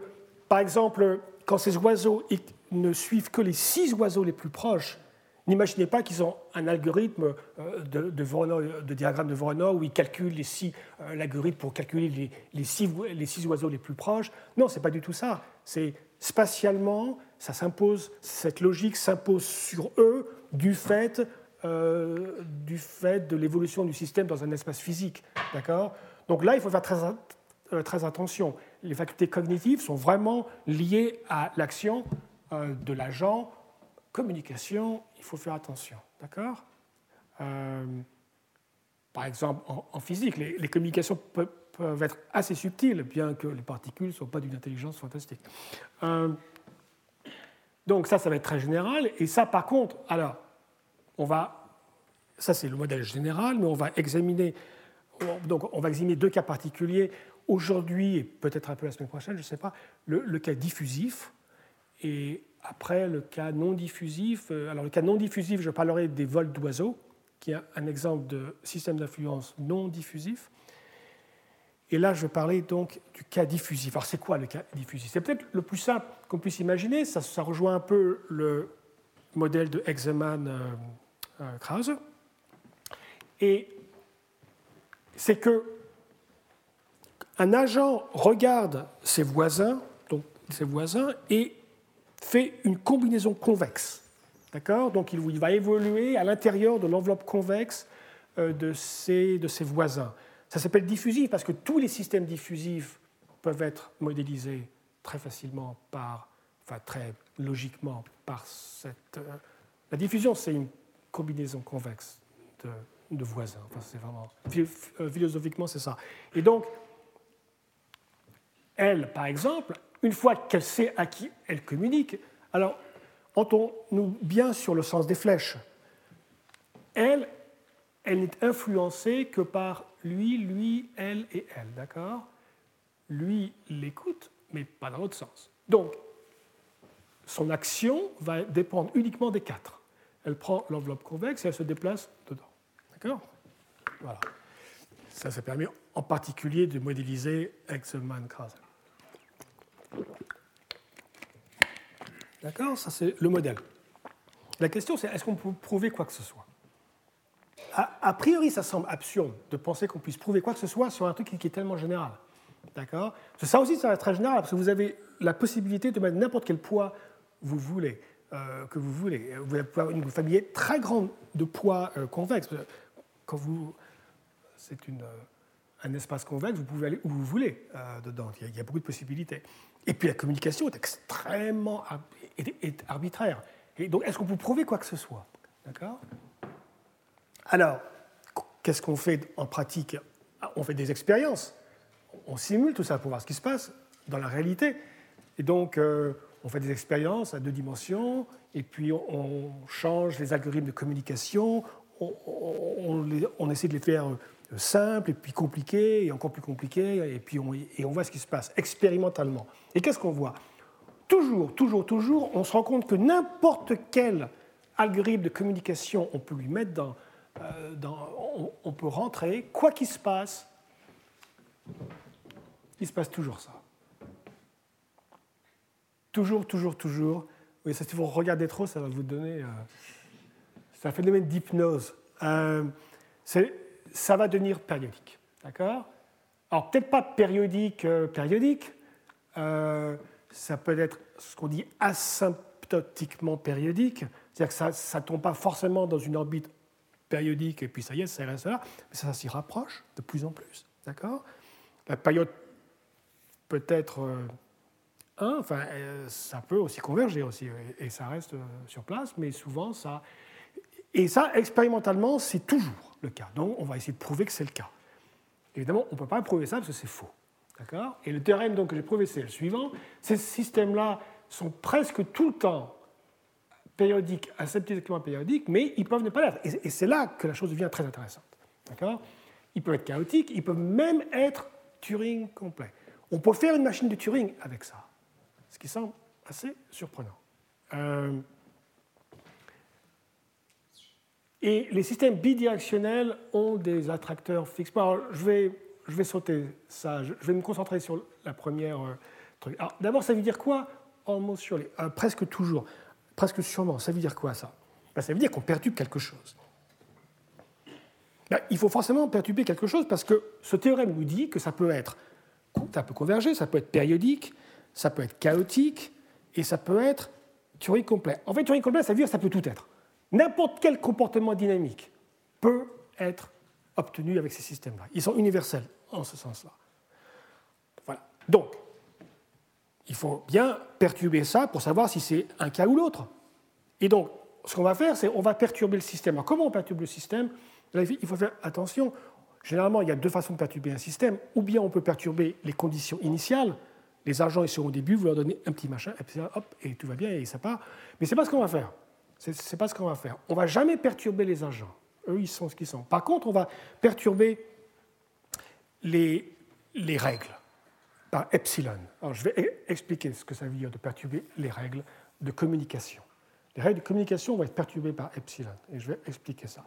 par exemple, quand ces oiseaux ne suivent que les six oiseaux les plus proches, N'imaginez pas qu'ils ont un algorithme euh, de, de, diagramme de Voronoi où ils calculent les euh, l'algorithme pour calculer les, six, les, six, oiseaux les plus proches. Non, ce n'est pas du tout ça. C'est spatialement, ça s'impose, cette logique s'impose sur eux du fait, euh, du fait de l'évolution du système dans un espace physique. D'accord? Donc là, il faut faire très, très attention. Les facultés cognitives sont vraiment liées à l'action de l'agent communication, il faut faire attention. D'accord? Euh, Par exemple, en, physique, les, communications peuvent, être assez subtiles, bien que les particules ne soient pas d'une intelligence fantastique. Euh, donc ça, ça va être très général. Et ça, par contre, alors, on va, ça c'est le modèle général, mais on va examiner, donc on va examiner deux cas particuliers aujourd'hui et peut-être un peu la semaine prochaine, je ne sais pas, le, cas diffusif et après, le cas non diffusif, euh, alors le cas non diffusif, je parlerai des vols d'oiseaux, qui est un exemple de système d'influence non diffusif. Et là, je parler donc du cas diffusif. Alors, c'est quoi le cas diffusif? C'est peut-être le plus simple qu'on puisse imaginer. Ça, ça, rejoint un peu le modèle de Hexeman-Krause. Euh, euh, Et c'est que un agent regarde ses voisins, donc ses voisins, et fait une combinaison convexe. D'accord? Donc il va évoluer à l'intérieur de l'enveloppe convexe euh, de ses, voisins. Ça s'appelle diffusif parce que tous les systèmes diffusifs peuvent être modélisés très facilement par, enfin très logiquement par cette. Euh, la diffusion, c'est une combinaison convexe de, voisins. C'est vraiment euh, philosophiquement, c'est ça. Et donc, elle, par exemple, une fois qu'elle sait à qui elle communique, alors, entendons-nous bien sur le sens des flèches. Elle, elle n'est influencée que par lui, lui, elle et elle, d'accord? Lui l'écoute, mais pas dans l'autre sens. Donc, son action va dépendre uniquement des quatre. Elle prend l'enveloppe convexe et elle se déplace dedans. D'accord? Voilà. Ça, ça permet en particulier de modéliser Exelman-Krasel. D'accord Ça, c'est le modèle. La question, c'est est-ce qu'on peut prouver quoi que ce soit? A, priori, ça semble absurde de penser qu'on puisse prouver quoi que ce soit sur un truc qui est tellement général. D'accord? Ça aussi, ça va être très général, parce que vous avez la possibilité de mettre n'importe quel poids vous voulez, euh, que vous voulez. Vous pouvez avoir une famille très grande de poids euh, convexes. Quand vous, c'est euh, un espace convexe, vous pouvez aller où vous voulez dedans. Il y, a, beaucoup de possibilités. Et puis la communication est extrêmement est, arbitraire. Et donc, est-ce qu'on peut prouver quoi que ce soit? D'accord? Alors, qu'est-ce qu'on fait en pratique? On fait des expériences. On simule tout ça pour voir ce qui se passe dans la réalité. Et donc, euh, on fait des expériences à deux dimensions, et puis on, change les algorithmes de communication, on, essaie de les faire euh, simples, et puis compliqués, et encore plus compliqués, et puis et on voit ce qui se passe expérimentalement. Et qu'est-ce qu'on voit? Toujours, toujours, toujours, on se rend compte que n'importe quel algorithme de communication on peut lui mettre dans, euh, on, peut rentrer, quoi qu'il se passe, il se passe toujours ça. Toujours, toujours, toujours. Oui, ça, si vous regardez trop, ça va vous donner. Euh, c'est un phénomène d'hypnose. Euh, ça va devenir périodique. D'accord? Alors, peut-être pas périodique, périodique ça peut être ce qu'on dit asymptotiquement périodique, c'est-à-dire que ça ne tombe pas forcément dans une orbite périodique et puis ça y est, ça reste là, mais ça, s'y rapproche de plus en plus. D'accord? La période peut être 1, euh, enfin, euh, ça peut aussi converger aussi, et ça reste euh, sur place, mais souvent ça. Et ça, expérimentalement, c'est toujours le cas. Donc, on va essayer de prouver que c'est le cas. Évidemment, on ne peut pas prouver ça parce que c'est faux. Et le théorème donc, que j'ai prouvé, c'est le suivant. Ces systèmes-là sont presque tout le temps périodiques, asymptotiquement périodiques, mais ils peuvent ne pas l'être. Et c'est là que la chose devient très intéressante. Ils peuvent être chaotiques, ils peuvent même être Turing complet. On peut faire une machine de Turing avec ça, ce qui semble assez surprenant. Euh, et les systèmes bidirectionnels ont des attracteurs fixes. Je vais je vais sauter ça. Je vais me concentrer sur la première euh, truc. Alors, d'abord, ça veut dire quoi Almost surely. Euh, presque toujours. Presque sûrement. Ça veut dire quoi, ça? Ben, ça veut dire qu'on perturbe quelque chose. Ben, il faut forcément perturber quelque chose parce que ce théorème nous dit que ça peut être, ça peut converger, ça peut être périodique, ça peut être chaotique et ça peut être Turing complet. En fait, Turing complet, ça veut dire que ça peut tout être. N'importe quel comportement dynamique peut être obtenu avec ces systèmes-là. Ils sont universels en ce sens-là. Voilà. Donc, il faut bien perturber ça pour savoir si c'est un cas ou l'autre. Et donc, ce qu'on va faire, c'est on va perturber le système. Alors, comment on perturbe le système? Il faut faire attention. Généralement, il y a deux façons de perturber un système. Ou bien on peut perturber les conditions initiales. Les agents, ils sont au début, vous leur donnez un petit machin, et puis hop, et tout va bien, et ça part. Mais ce n'est pas ce qu'on va faire. Ce n'est pas ce qu'on va faire. On ne va jamais perturber les agents. Eux, ils sont ce qu'ils sont. Par contre, on va perturber les, les règles par epsilon. Alors, je vais e-, expliquer ce que ça veut dire de perturber les règles de communication. Les règles de communication vont être perturbées par epsilon, et je vais expliquer ça.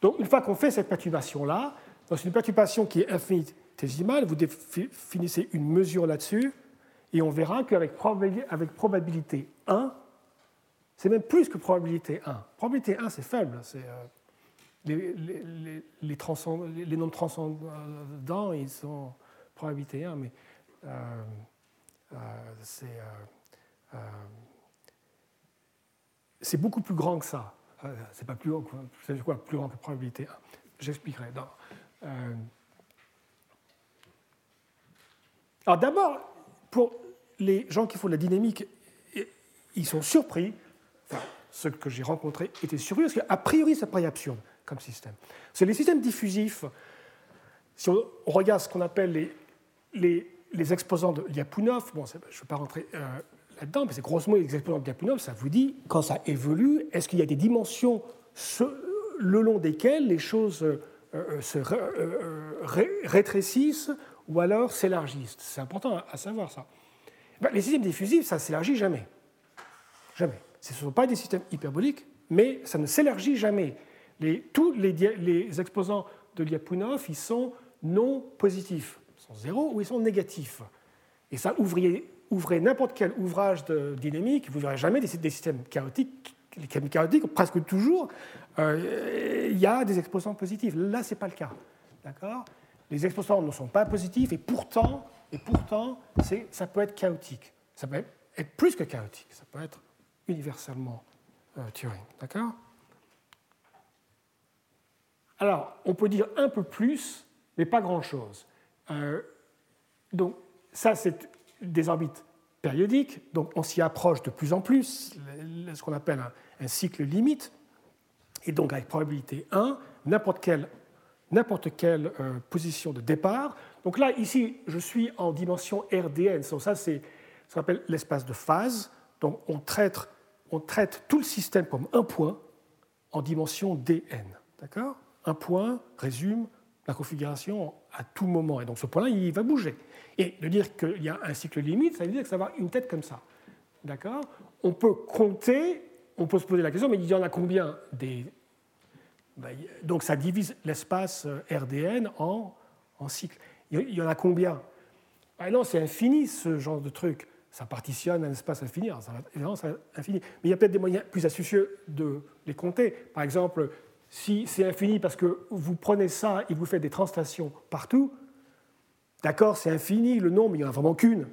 Donc, une fois qu'on fait cette perturbation-là, c'est une perturbation qui est infinitésimale, vous définissez une mesure là-dessus, et on verra qu'avec probabilité 1, c'est même plus que probabilité 1. Probabilité 1, c'est faible. C'est, les, nombres transcendants, ils sont probabilité 1, mais euh, euh, euh, c'est beaucoup plus grand que ça. C'est pas plus grand, quoi plus grand que probabilité 1 J'expliquerai. Alors d'abord, pour les gens qui font de la dynamique, ils sont surpris, ceux que j'ai rencontrés étaient surpris, parce qu'a priori, ça paraît absurde comme système. C'est les systèmes diffusifs, si on regarde ce qu'on appelle les, les exposants de Lyapunov, bon, je ne vais pas rentrer euh, là-dedans, mais c'est grosso modo les exposants de Lyapunov, ça vous dit, quand ça évolue, est-ce qu'il y a des dimensions le long desquelles les choses euh, euh, se rétrécissent ou alors s'élargissent? C'est important à, savoir ça. Ben, les systèmes diffusifs, ça ne s'élargit jamais. Jamais. Ce ne sont pas des systèmes hyperboliques, mais ça ne s'élargit jamais. Tous les, exposants de Lyapunov, ils sont non positifs sont zéro ou ils sont négatifs. Et ça, ouvrez, ouvrez n'importe quel ouvrage de dynamique, vous n'aurez jamais des, systèmes chaotiques. Les chaotiques, presque toujours, euh, il y a des exposants positifs. Là, ce n'est pas le cas. D'accord? Les exposants ne sont pas positifs et pourtant, et pourtant ça peut être chaotique. Ça peut être plus que chaotique. Ça peut être universellement euh, Turing. D'accord? Alors, on peut dire un peu plus, mais pas grand-chose. Euh, donc ça, c'est des orbites périodiques, donc on s'y approche de plus en plus, ce qu'on appelle un, cycle limite, et donc avec probabilité 1, n'importe quelle, euh, position de départ. Donc là, ici, je suis en dimension RDN, donc ça c'est ce qu'on appelle l'espace de phase, donc on traite, on traite tout le système comme un point en dimension DN. D'accord? Un point résume la configuration à tout moment. Et donc ce point-là, il va bouger. Et de dire qu'il y a un cycle limite, ça veut dire que ça va avoir une tête comme ça. D'accord? On peut compter, on peut se poser la question, mais il y en a combien des... Ben, donc ça divise l'espace euh, RDN en, en cycles. Il y en a combien? Ah Non, c'est infini ce genre de truc. Ça partitionne un espace infini. évidemment, c'est infini. Mais il y a peut-être des moyens plus astucieux de les compter. Par exemple, si c'est infini parce que vous prenez ça et vous faites des translations partout, d'accord, c'est infini le nombre, il n'y en a vraiment qu'une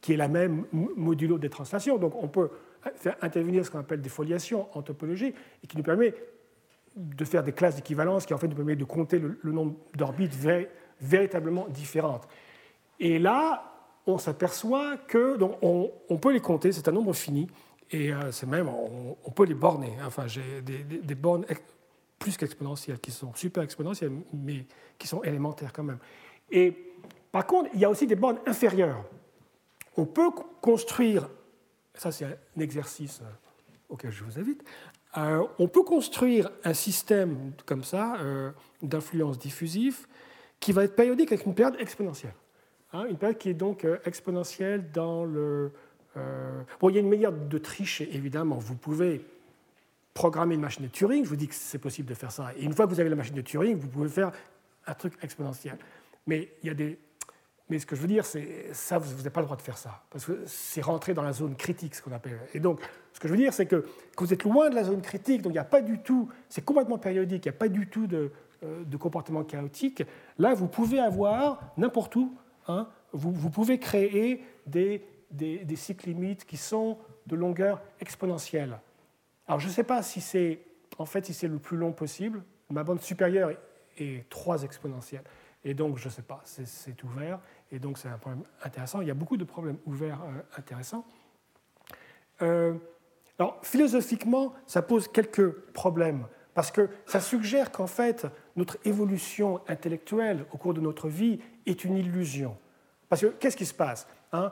qui est la même modulo des translations. Donc on peut faire intervenir ce qu'on appelle des foliations en topologie et qui nous permet de faire des classes d'équivalence qui en fait nous permet de compter le, nombre d'orbites véritablement différentes. Et là, on s'aperçoit que on, peut les compter, c'est un nombre fini, et euh, c'est même on, peut les borner. Enfin, j'ai des bornes plus qu'exponentielles, qui sont super exponentielles, mais qui sont élémentaires quand même. Et par contre, il y a aussi des bornes inférieures. On peut construire, ça c'est un exercice euh, auquel je vous invite, euh, on peut construire un système comme ça, euh, d'influence diffusive, qui va être périodique avec une période exponentielle. Hein, une période qui est donc exponentielle dans le... Bon, il y a une manière de tricher, évidemment. Vous pouvez programmer une machine de Turing, je vous dis que c'est possible de faire ça. Et une fois que vous avez la machine de Turing, vous pouvez faire un truc exponentiel. Mais il y a des Mais ce que je veux dire, c'est ça, vous n'avez pas le droit de faire ça, parce que c'est rentrer dans la zone critique, ce qu'on appelle. Et donc, ce que je veux dire, c'est que quand vous êtes loin de la zone critique, donc il n'y a pas du tout, c'est complètement périodique, il n'y a pas du tout de, euh, de, comportement chaotique, là, vous pouvez avoir n'importe où, hein, vous, vous, pouvez créer des, des, des cycles limites qui sont de longueur exponentielle. Alors, je ne sais pas si c'est, en fait, si le plus long possible. Ma bande supérieure est 3 exponentielle. Et donc, je ne sais pas, c'est ouvert. Et donc, c'est un problème intéressant. Il y a beaucoup de problèmes ouverts euh, intéressants. Euh, alors, philosophiquement, ça pose quelques problèmes. Parce que ça suggère qu'en fait, notre évolution intellectuelle au cours de notre vie est une illusion. Parce que qu'est-ce qui se passe hein?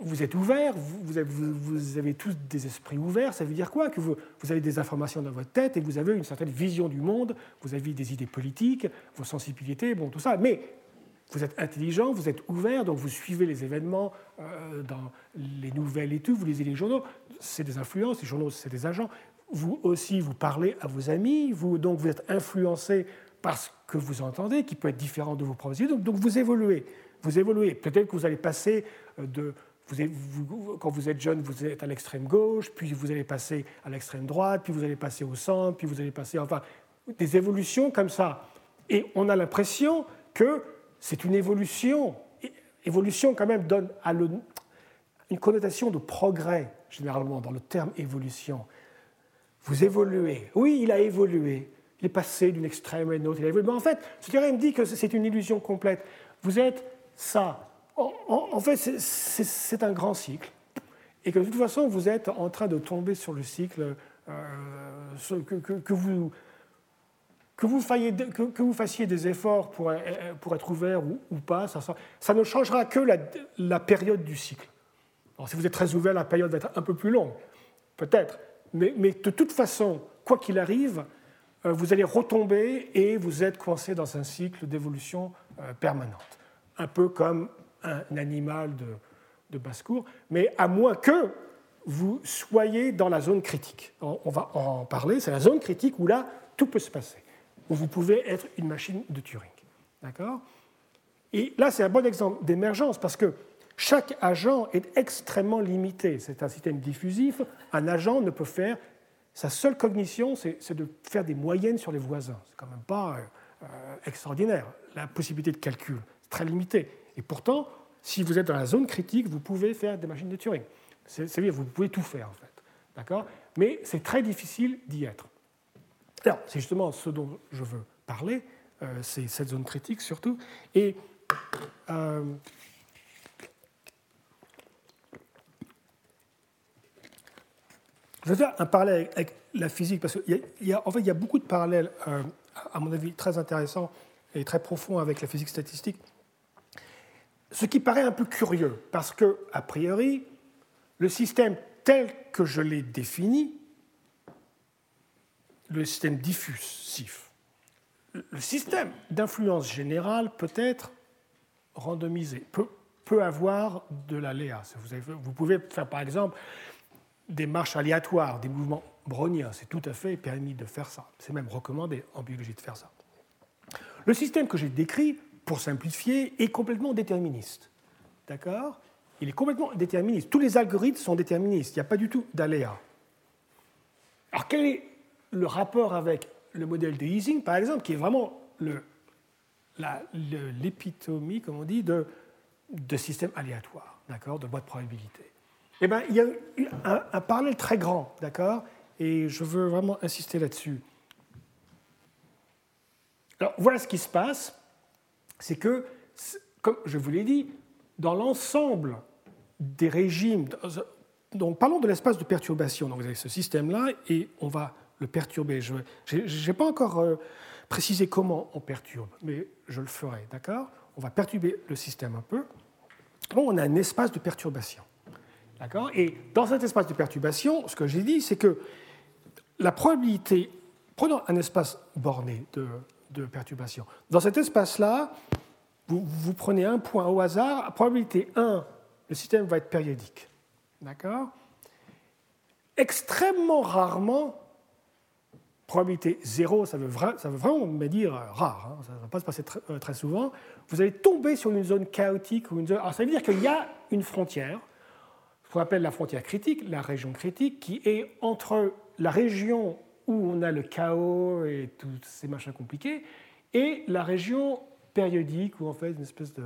Vous êtes ouvert, vous avez, tous des esprits ouverts, ça veut dire quoi? Que vous, avez des informations dans votre tête et vous avez une certaine vision du monde, vous avez des idées politiques, vos sensibilités, bon, tout ça. Mais vous êtes intelligent, vous êtes ouvert, donc vous suivez les événements euh, dans les nouvelles et tout, vous lisez les journaux, c'est des influences, les journaux, c'est des agents. Vous aussi, vous parlez à vos amis, vous, donc vous êtes influencé par ce que vous entendez, qui peut être différent de vos propres idées, donc, vous évoluez. Vous évoluez. Peut-être que vous allez passer quand vous êtes jeune, vous êtes à l'extrême gauche, puis vous allez passer à l'extrême droite, puis vous allez passer au centre, puis vous allez passer, enfin, des évolutions comme ça. Et on a l'impression que c'est une évolution. Évolution, quand même, donne à une connotation de progrès, généralement, dans le terme évolution. Vous évoluez. Oui, il a évolué. Il est passé d'une extrême à une autre. Il a évolué. Mais en fait, ce théorème dit que c'est une illusion complète. Vous êtes ça en, fait, c'est un grand cycle. Et que de toute façon, vous êtes en train de tomber sur le cycle, euh, que, vous, que, vous que, vous fassiez des efforts pour, pour être ouvert ou, pas, ça, ne changera que la, période du cycle. Alors, si vous êtes très ouvert, la période va être un peu plus longue, peut-être. Mais, de toute façon, quoi qu'il arrive, euh, vous allez retomber et vous êtes coincé dans un cycle d'évolution euh, permanente. Un peu comme un animal de, basse-cour, mais à moins que vous soyez dans la zone critique. On va en parler, c'est la zone critique où là, tout peut se passer, où vous pouvez être une machine de Turing. D'accord? Et là, c'est un bon exemple d'émergence, parce que chaque agent est extrêmement limité. C'est un système diffusif. Un agent ne peut faire. Sa seule cognition, c'est de faire des moyennes sur les voisins. C'est quand même pas euh, extraordinaire. La possibilité de calcul, c'est très limité. Et pourtant, si vous êtes dans la zone critique, vous pouvez faire des machines de Turing. C'est-à-dire, vous pouvez tout faire, en fait. D'accord? Mais c'est très difficile d'y être. Alors, c'est justement ce dont je veux parler, euh, c'est cette zone critique surtout. Et euh, je vais faire un parallèle avec la physique, parce qu'en en fait, il y a beaucoup de parallèles, euh, à mon avis, très intéressants et très profonds avec la physique statistique. Ce qui paraît un peu curieux, parce que, a priori, le système tel que je l'ai défini, le système diffusif, le système d'influence générale peut être randomisé, peut, peut avoir de l'aléa. Vous, pouvez faire par exemple des marches aléatoires, des mouvements browniens, c'est tout à fait permis de faire ça. C'est même recommandé en biologie de faire ça. Le système que j'ai décrit pour simplifier, est complètement déterministe. D'accord? Il est complètement déterministe. Tous les algorithmes sont déterministes. Il n'y a pas du tout d'aléa. Alors quel est le rapport avec le modèle de Ising, par exemple, qui est vraiment l'épitomie, comme on dit, de, systèmes aléatoires, d'accord, de boîte de probabilité Eh bien, il y a un parallèle très grand, d'accord? Et je veux vraiment insister là-dessus. Alors, voilà ce qui se passe c'est que, comme je vous l'ai dit, dans l'ensemble des régimes, donc parlons de l'espace de perturbation. Donc vous avez ce système-là et on va le perturber. Je n'ai pas encore euh, précisé comment on perturbe, mais je le ferai, d'accord? On va perturber le système un peu. Donc on a un espace de perturbation. D'accord? Et dans cet espace de perturbation, ce que j'ai dit, c'est que la probabilité, prenons un espace borné de de perturbation. Dans cet espace-là, vous, prenez un point au hasard, à probabilité 1, le système va être périodique. D'accord? Extrêmement rarement, probabilité zéro, ça veut, vraiment me dire rare, hein, ça ne va pas se passer très, souvent, vous allez tomber sur une zone chaotique. Ou une zone... Alors ça veut dire qu'il y a une frontière, ce qu'on appelle la frontière critique, la région critique, qui est entre la région où on a le chaos et tous ces machins compliqués, et la région périodique où en fait une espèce de...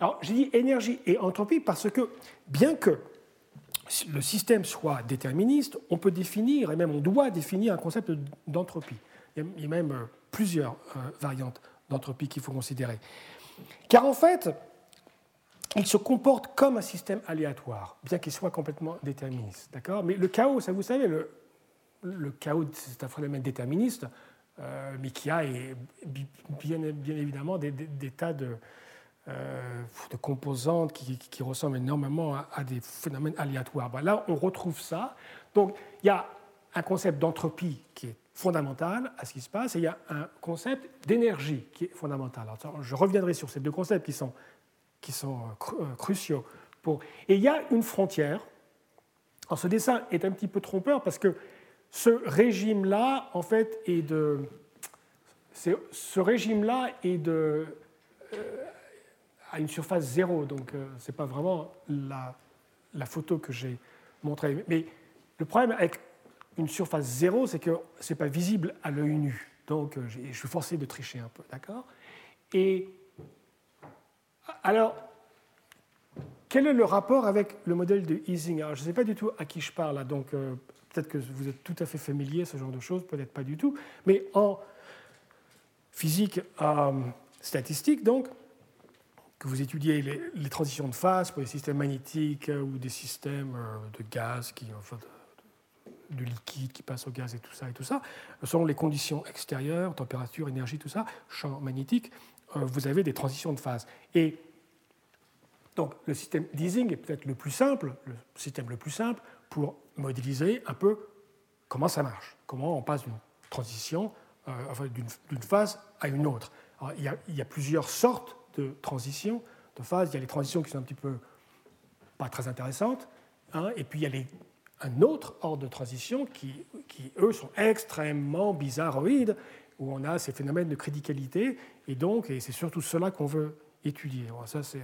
Alors j'ai dit énergie et entropie parce que bien que le système soit déterministe, on peut définir, et même on doit définir un concept d'entropie. Il y a même euh, plusieurs euh, variantes d'entropie qu'il faut considérer. Car en fait, il se comporte comme un système aléatoire, bien qu'il soit complètement déterministe. D'accord? Mais le chaos, ça vous savez, le, le chaos, c'est un phénomène déterministe, euh, mais qui a bien, bien évidemment des, tas de, euh, composantes qui, ressemblent énormément à, des phénomènes aléatoires. Ben là, on retrouve ça. Donc, il y a un concept d'entropie qui est fondamental à ce qui se passe, et il y a un concept d'énergie qui est fondamental. Je reviendrai sur ces deux concepts qui sont, euh, cruciaux. Pour... Et il y a une frontière. Ce dessin est un petit peu trompeur parce que ce régime-là, en fait, est de. Ce régime-là est de. Euh, à une surface zéro, donc euh, ce n'est pas vraiment la, photo que j'ai montrée. Mais le problème avec une surface zéro, c'est que ce n'est pas visible à l'œil nu. Donc euh, je suis forcé de tricher un peu, d'accord? Et alors, quel est le rapport avec le modèle de Ising Je ne sais pas du tout à qui je parle, donc Peut-être que vous êtes tout à fait familier ce genre de choses, peut-être pas du tout. Mais en physique euh, statistique, donc, que vous étudiez les, transitions de phase pour des systèmes magnétiques euh, ou des systèmes euh, de gaz, qui, enfin, de, liquide qui passe au gaz et tout ça et tout ça, selon les conditions extérieures, température, énergie, tout ça, champ magnétique, vous avez des transitions de phase. Et donc le système d'easing est peut-être le plus simple, le système le plus simple pour modéliser un peu comment ça marche, comment on passe d'une transition, euh, d'une phase à une autre. il, y a, plusieurs sortes de transitions, de phases. Il y a les transitions qui sont un petit peu pas très intéressantes, hein, et puis il y a les, un autre ordre de transition qui, qui, eux, sont extrêmement bizarroïdes, où on a ces phénomènes de criticalité, et donc, et c'est surtout cela qu'on veut étudier. ça, c'est,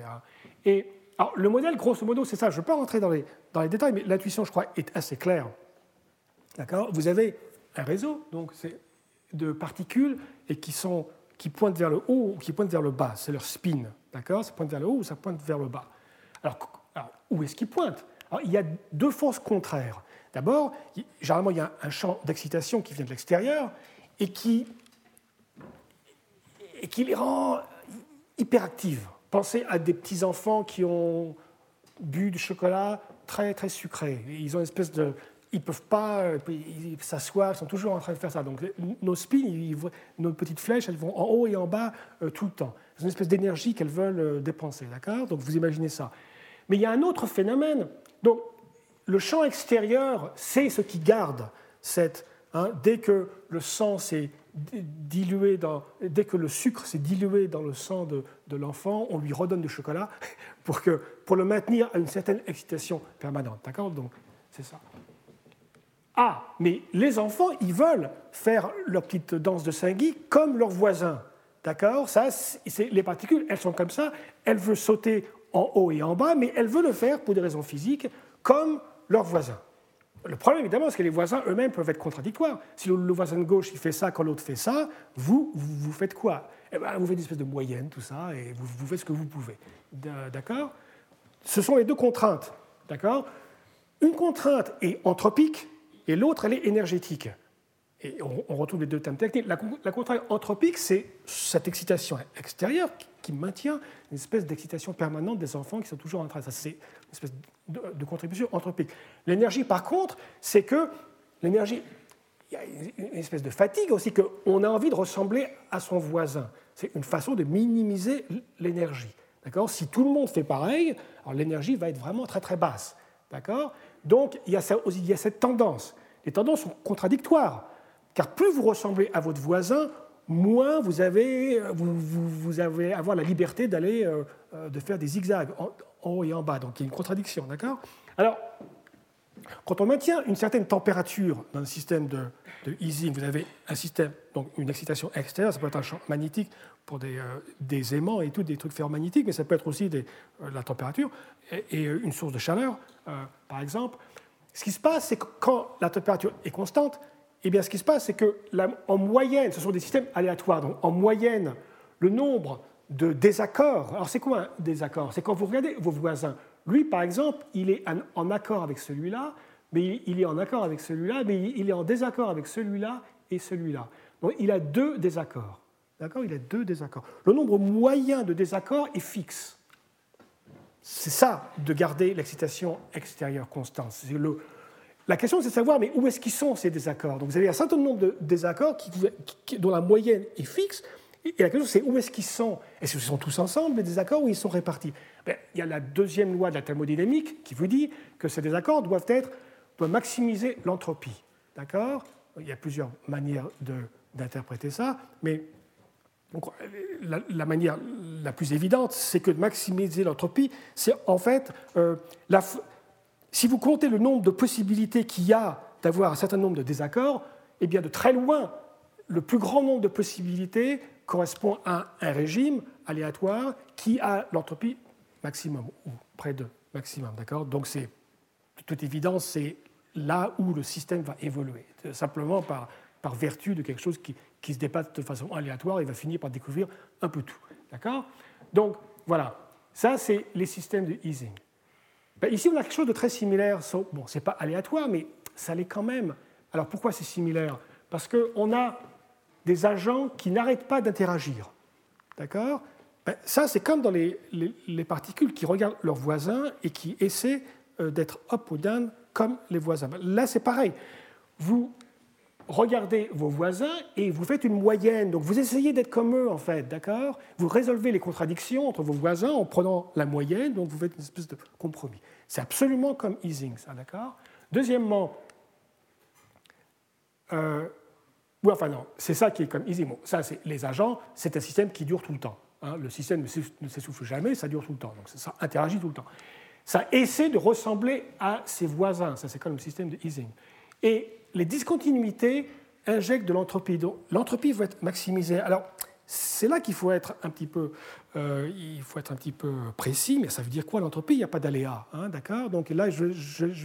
et alors, le modèle, grosso modo, c'est ça. Je ne vais pas rentrer dans les, dans les détails, mais l'intuition, je crois, est assez claire. D'accord? Vous avez un réseau donc de particules et qui, sont, qui pointent vers le haut ou qui pointent vers le bas. C'est leur spin. D'accord? Ça pointe vers le haut ou ça pointe vers le bas. Alors, où est-ce qu'ils pointent? Il y a deux forces contraires. D'abord, généralement, il y a un champ d'excitation qui vient de l'extérieur et qui, et qui les rend hyperactives. Pensez à des petits-enfants qui ont bu du chocolat très, très sucré. Ils ont une espèce de... Ils peuvent pas s'asseoir, ils sont toujours en train de faire ça. Donc nos spins, nos petites flèches, elles vont en haut et en bas euh, tout le temps. C'est une espèce d'énergie qu'elles veulent euh, dépenser, d'accord? Donc vous imaginez ça. Mais il y a un autre phénomène. Donc le champ extérieur, c'est ce qui garde cette... Hein, dès que le sang s'est dilué dans, dès que le sucre s'est dilué dans le sang de, de l'enfant, on lui redonne du chocolat pour, que, pour le maintenir à une certaine excitation permanente. D'accord? Donc, c'est ça. Ah, mais les enfants, ils veulent faire leur petite danse de saint comme leurs voisins. D'accord? Ça, les particules, elles sont comme ça. Elles veulent sauter en haut et en bas, mais elles veulent le faire pour des raisons physiques, comme leurs voisins. Le problème, évidemment, c'est que les voisins eux-mêmes peuvent être contradictoires. Si le, voisin de gauche il fait ça quand l'autre fait ça, vous, vous, faites quoi? Eh ben, Vous faites une espèce de moyenne, tout ça, et vous, vous faites ce que vous pouvez. D'accord? Ce sont les deux contraintes. D'accord? Une contrainte est anthropique et l'autre, elle est énergétique. Et on, retrouve les deux termes techniques. La, la contrainte anthropique, c'est cette excitation extérieure qui maintient une espèce d'excitation permanente des enfants qui sont toujours en train. Ça, c'est une espèce de, contribution anthropique. L'énergie, par contre, c'est que l'énergie, il y a une espèce de fatigue aussi, qu'on a envie de ressembler à son voisin. C'est une façon de minimiser l'énergie. D'accord? Si tout le monde fait pareil, alors l'énergie va être vraiment très très basse. D'accord? Donc il y a cette tendance. Les tendances sont contradictoires, car plus vous ressemblez à votre voisin, moins vous avez, vous, avez avoir la liberté d'aller, euh, euh, de faire des zigzags en, haut et en bas. Donc il y a une contradiction, d'accord? Alors, Quand on maintient une certaine température dans un système de, de Ising, vous avez un système, donc une excitation extérieure, ça peut être un champ magnétique pour des, euh, aimants et tout, des trucs ferromagnétiques, mais ça peut être aussi la température et, et, une source de chaleur, par exemple. Ce qui se passe, c'est que quand la température est constante, eh bien, ce qui se passe, c'est que en moyenne, ce sont des systèmes aléatoires, donc en moyenne, le nombre de désaccords. Alors, c'est quoi un désaccord? C'est quand vous regardez vos voisins. Lui, par exemple, il est en accord avec celui-là, mais il est en accord avec celui-là, mais il est en désaccord avec celui-là et celui-là. Donc, il a deux désaccords. D'accord? Il a deux désaccords. Le nombre moyen de désaccords est fixe. C'est ça de garder l'excitation extérieure constante. Le... La question, c'est de savoir, mais où est-ce qu'ils sont ces désaccords? Donc, vous avez un certain nombre de désaccords dont la moyenne est fixe, et la question, c'est où est-ce qu'ils sont? Est-ce qu'ils sont tous ensemble, les désaccords, ou ils sont répartis? Ben, Il y a la deuxième loi de la thermodynamique qui vous dit que ces désaccords doivent, être, doivent maximiser l'entropie. D'accord? Il y a plusieurs manières d'interpréter ça, mais donc, la, manière la plus évidente, c'est que de maximiser l'entropie, c'est en fait, euh, si vous comptez le nombre de possibilités qu'il y a d'avoir un certain nombre de désaccords, eh de très loin, le plus grand nombre de possibilités correspond à un régime aléatoire qui a l'entropie maximum, ou près de maximum. D'accord? Donc, c'est, de toute évidence, c'est là où le système va évoluer, simplement par, vertu de quelque chose qui, se dépasse de façon aléatoire, il va finir par découvrir un peu tout. D'accord? Donc, voilà. Ça, c'est les systèmes de Ising. Ben, ici, on a quelque chose de très similaire. Bon, ce n'est pas aléatoire, mais ça l'est quand même. Alors, pourquoi c'est similaire? Parce qu'on a des agents qui n'arrêtent pas d'interagir. D'accord? Ben, Ça, c'est comme dans les, les, particules qui regardent leurs voisins et qui essaient euh, d'être up ou down comme les voisins. Ben, là, c'est pareil. Vous regardez vos voisins et vous faites une moyenne. Donc vous essayez d'être comme eux, en fait, d'accord? Vous résolvez les contradictions entre vos voisins en prenant la moyenne, donc vous faites une espèce de compromis. C'est absolument comme Ising, ça, d'accord? Deuxièmement, euh, enfin non, c'est ça qui est comme easy. ça, c'est les agents, c'est un système qui dure tout le temps. Hein. Le système ne s'essouffle jamais, ça dure tout le temps. Donc ça interagit tout le temps. Ça essaie de ressembler à ses voisins. Ça, c'est comme le système de Ising. Et les discontinuités injectent de l'entropie. Donc l'entropie va être maximisée. Alors, c'est là qu'il faut être un petit peu, euh, il faut être un petit peu précis. Mais ça veut dire quoi l'entropie? Il n'y a pas d'aléa, hein, d'accord? Donc là, je,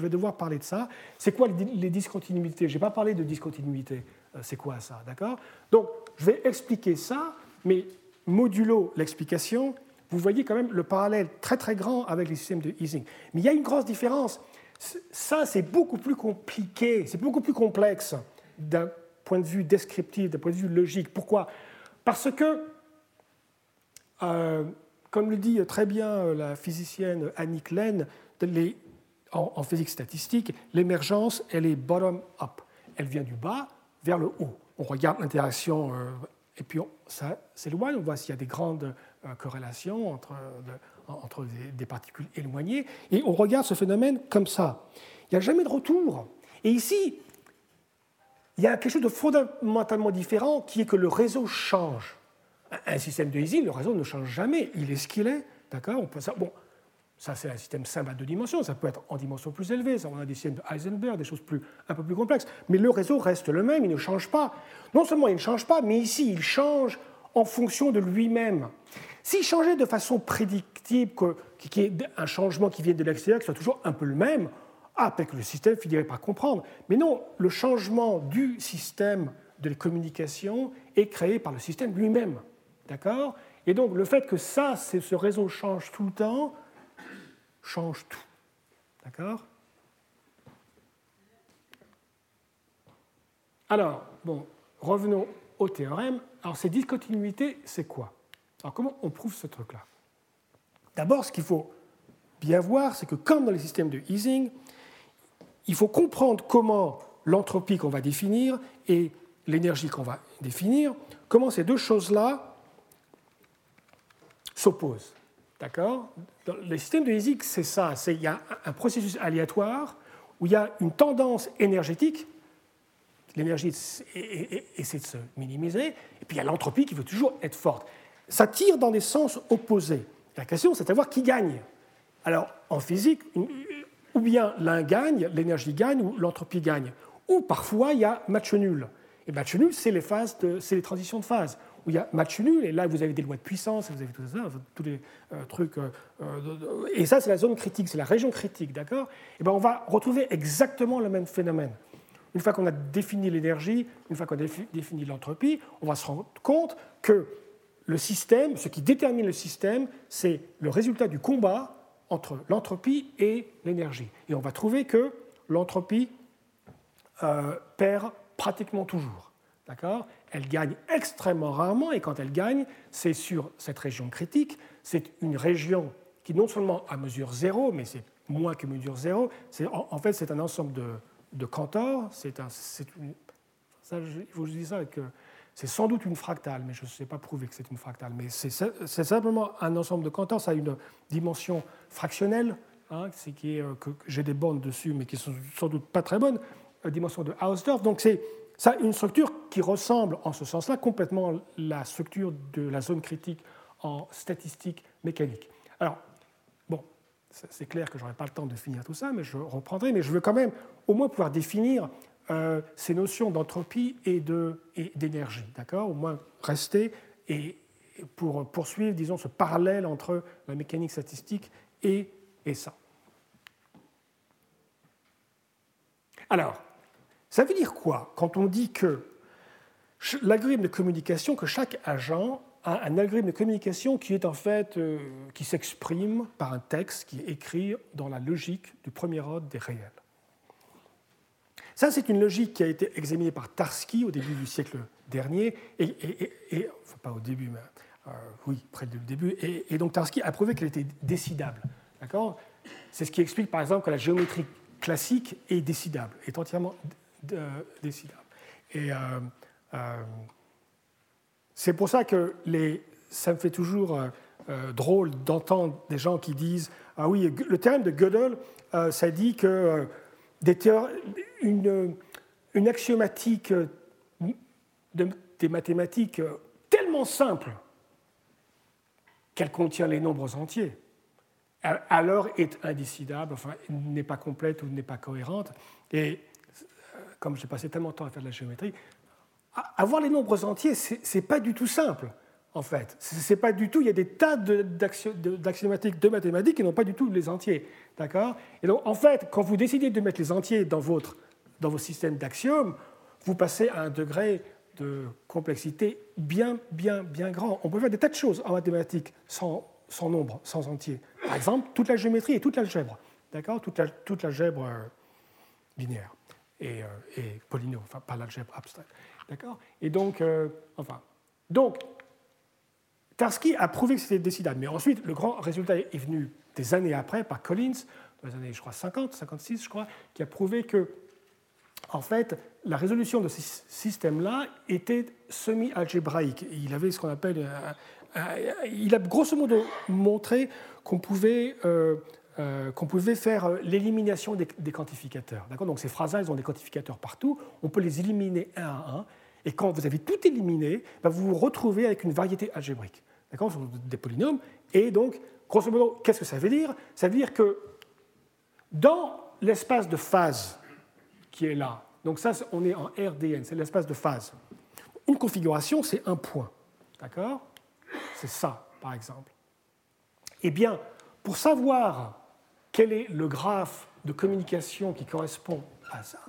vais devoir parler de ça. C'est quoi les discontinuités? Je n'ai pas parlé de discontinuité. Euh, c'est quoi ça, d'accord? Donc, je vais expliquer ça, mais modulo l'explication, vous voyez quand même le parallèle très très grand avec les systèmes de Ising. Mais il y a une grosse différence. Ça, c'est beaucoup plus compliqué, c'est beaucoup plus complexe d'un point de vue descriptif, d'un point de vue logique. Pourquoi? Parce que, euh, comme le dit très bien la physicienne Annick Len, en, en physique statistique, l'émergence, elle est bottom-up. Elle vient du bas, vers le haut. On regarde l'interaction euh, et puis on, ça s'éloigne, on voit s'il y a des grandes corrélations entre, entre des, particules éloignées, et on regarde ce phénomène comme ça. Il n'y a jamais de retour. Et ici, il y a quelque chose de fondamentalement différent qui est que le réseau change. Un système de Ising, le réseau ne change jamais, il est ce qu'il est. D'accord? Bon, ça, c'est un système simple à deux dimensions. Ça peut être en dimension plus élevée. Ça, on a des systèmes de Heisenberg, des choses plus, un peu plus complexes. Mais le réseau reste le même, il ne change pas. Non seulement il ne change pas, mais ici, il change en fonction de lui-même. S'il changeait de façon prédictible, qu'il y ait un changement qui vient de l'extérieur, qui soit toujours un peu le même, ah, peut-être que le système finirait par comprendre. Mais non, le changement du système de communication est créé par le système lui-même. D'accord? Et donc, le fait que ça, ce réseau change tout le temps, change tout. D'accord? Alors, bon, revenons au théorème. Alors, ces discontinuités, c'est quoi? Alors, comment on prouve ce truc-là? D'abord, ce qu'il faut bien voir, c'est que comme dans les systèmes de Ising, il faut comprendre comment l'entropie qu'on va définir et l'énergie qu'on va définir, comment ces deux choses-là s'opposent. D'accord? Dans le système de Ising, c'est ça. Il y a un processus aléatoire où il y a une tendance énergétique. L'énergie essaie de se minimiser. Et puis il y a l'entropie qui veut toujours être forte. Ça tire dans des sens opposés. La question, c'est de savoir qui gagne. Alors, en physique, ou bien l'un gagne, l'énergie gagne, ou l'entropie gagne. Ou parfois, il y a match nul. Et match nul, c'est les, phases c'est les transitions de phase. Où il y a match nul, et là, vous avez des lois de puissance, vous avez tout ça, tous les euh, trucs. Euh, euh, et ça, c'est la zone critique, c'est la région critique, d'accord? Et bien, on va retrouver exactement le même phénomène. Une fois qu'on a défini l'énergie, une fois qu'on a défini l'entropie, on va se rendre compte que le système, ce qui détermine le système, c'est le résultat du combat entre l'entropie et l'énergie. Et on va trouver que l'entropie euh, perd pratiquement toujours. D'accord? Elle gagne extrêmement rarement, et quand elle gagne, c'est sur cette région critique. C'est une région qui non seulement a mesure zéro, mais c'est moins que mesure zéro. En, fait, c'est un ensemble de, de Cantor. C'est un, ça, c'est sans doute une fractale, mais je ne sais pas prouver que c'est une fractale. Mais c'est simplement un ensemble de cantors. Ça a une dimension fractionnelle, hein, c'est qui est, euh, que, j'ai des bornes dessus, mais qui sont sans doute pas très bonnes, la dimension de Hausdorff. Donc c'est ça une structure qui ressemble en ce sens-là complètement la structure de la zone critique en statistique mécanique. Alors, c'est clair que je n'aurai pas le temps de finir tout ça, mais je reprendrai, mais je veux quand même au moins pouvoir définir euh, ces notions d'entropie et d'énergie, d'accord? Au moins rester et pour poursuivre, disons, ce parallèle entre la mécanique statistique et, et ça. Alors, ça veut dire quoi quand on dit que l'algorithme de communication, que chaque agent un algorithme de communication qui est en fait, euh, qui s'exprime par un texte qui est écrit dans la logique du premier ordre des réels. Ça, c'est une logique qui a été examinée par Tarski au début du siècle dernier, et, pas au début, mais euh, oui, près du début, et, donc Tarski a prouvé qu'elle était décidable. D'accord? C'est ce qui explique par exemple que la géométrie classique est décidable, est entièrement décidable. Et euh, euh, c'est pour ça que ça me fait toujours drôle d'entendre des gens qui disent Ah oui, le théorème de Gödel, ça dit que une, une axiomatique des mathématiques tellement simple qu'elle contient les nombres entiers, alors est indécidable, enfin, n'est pas complète ou n'est pas cohérente. Et euh, comme j'ai passé tellement de temps à faire de la géométrie, avoir les nombres entiers, c'est pas du tout simple, en fait. C'est pas du tout. Il y a des tas d'axiomatiques de, mathématiques qui n'ont pas du tout les entiers, d'accord? Et donc, en fait, quand vous décidez de mettre les entiers dans votre dans vos systèmes d'axiomes, vous passez à un degré de complexité bien, bien, bien grand. On peut faire des tas de choses en mathématiques sans, sans nombre, sans entier. Par exemple, toute la géométrie et toute l'algèbre. D'accord? Toute, la, toute l'algèbre euh, binaire et, euh, et enfin pas l'algèbre abstraite. D'accord? Et donc, euh, enfin, donc, Tarski a prouvé que c'était décidable. Mais ensuite, le grand résultat est venu des années après par Collins, dans les années, je crois, 50, 56, je crois, qui a prouvé que en fait, la résolution de ces systèmes-là était semi-algébraïque. Il avait ce qu'on appelle. Euh, euh, il a grosso modo montré qu'on pouvait, qu'on pouvait faire l'élimination des, quantificateurs. Donc ces phrases-là, elles ont des quantificateurs partout. On peut les éliminer un à un. Et quand vous avez tout éliminé, ben, vous vous retrouvez avec une variété algébrique. D'accord? Des polynômes. Et donc, grosso modo, qu'est-ce que ça veut dire? Ça veut dire que dans l'espace de phase qui est là. Donc ça, on est en RDN, c'est l'espace de phase. Une configuration, c'est un point. D'accord? C'est ça, par exemple. Eh bien, pour savoir quel est le graphe de communication qui correspond à ça,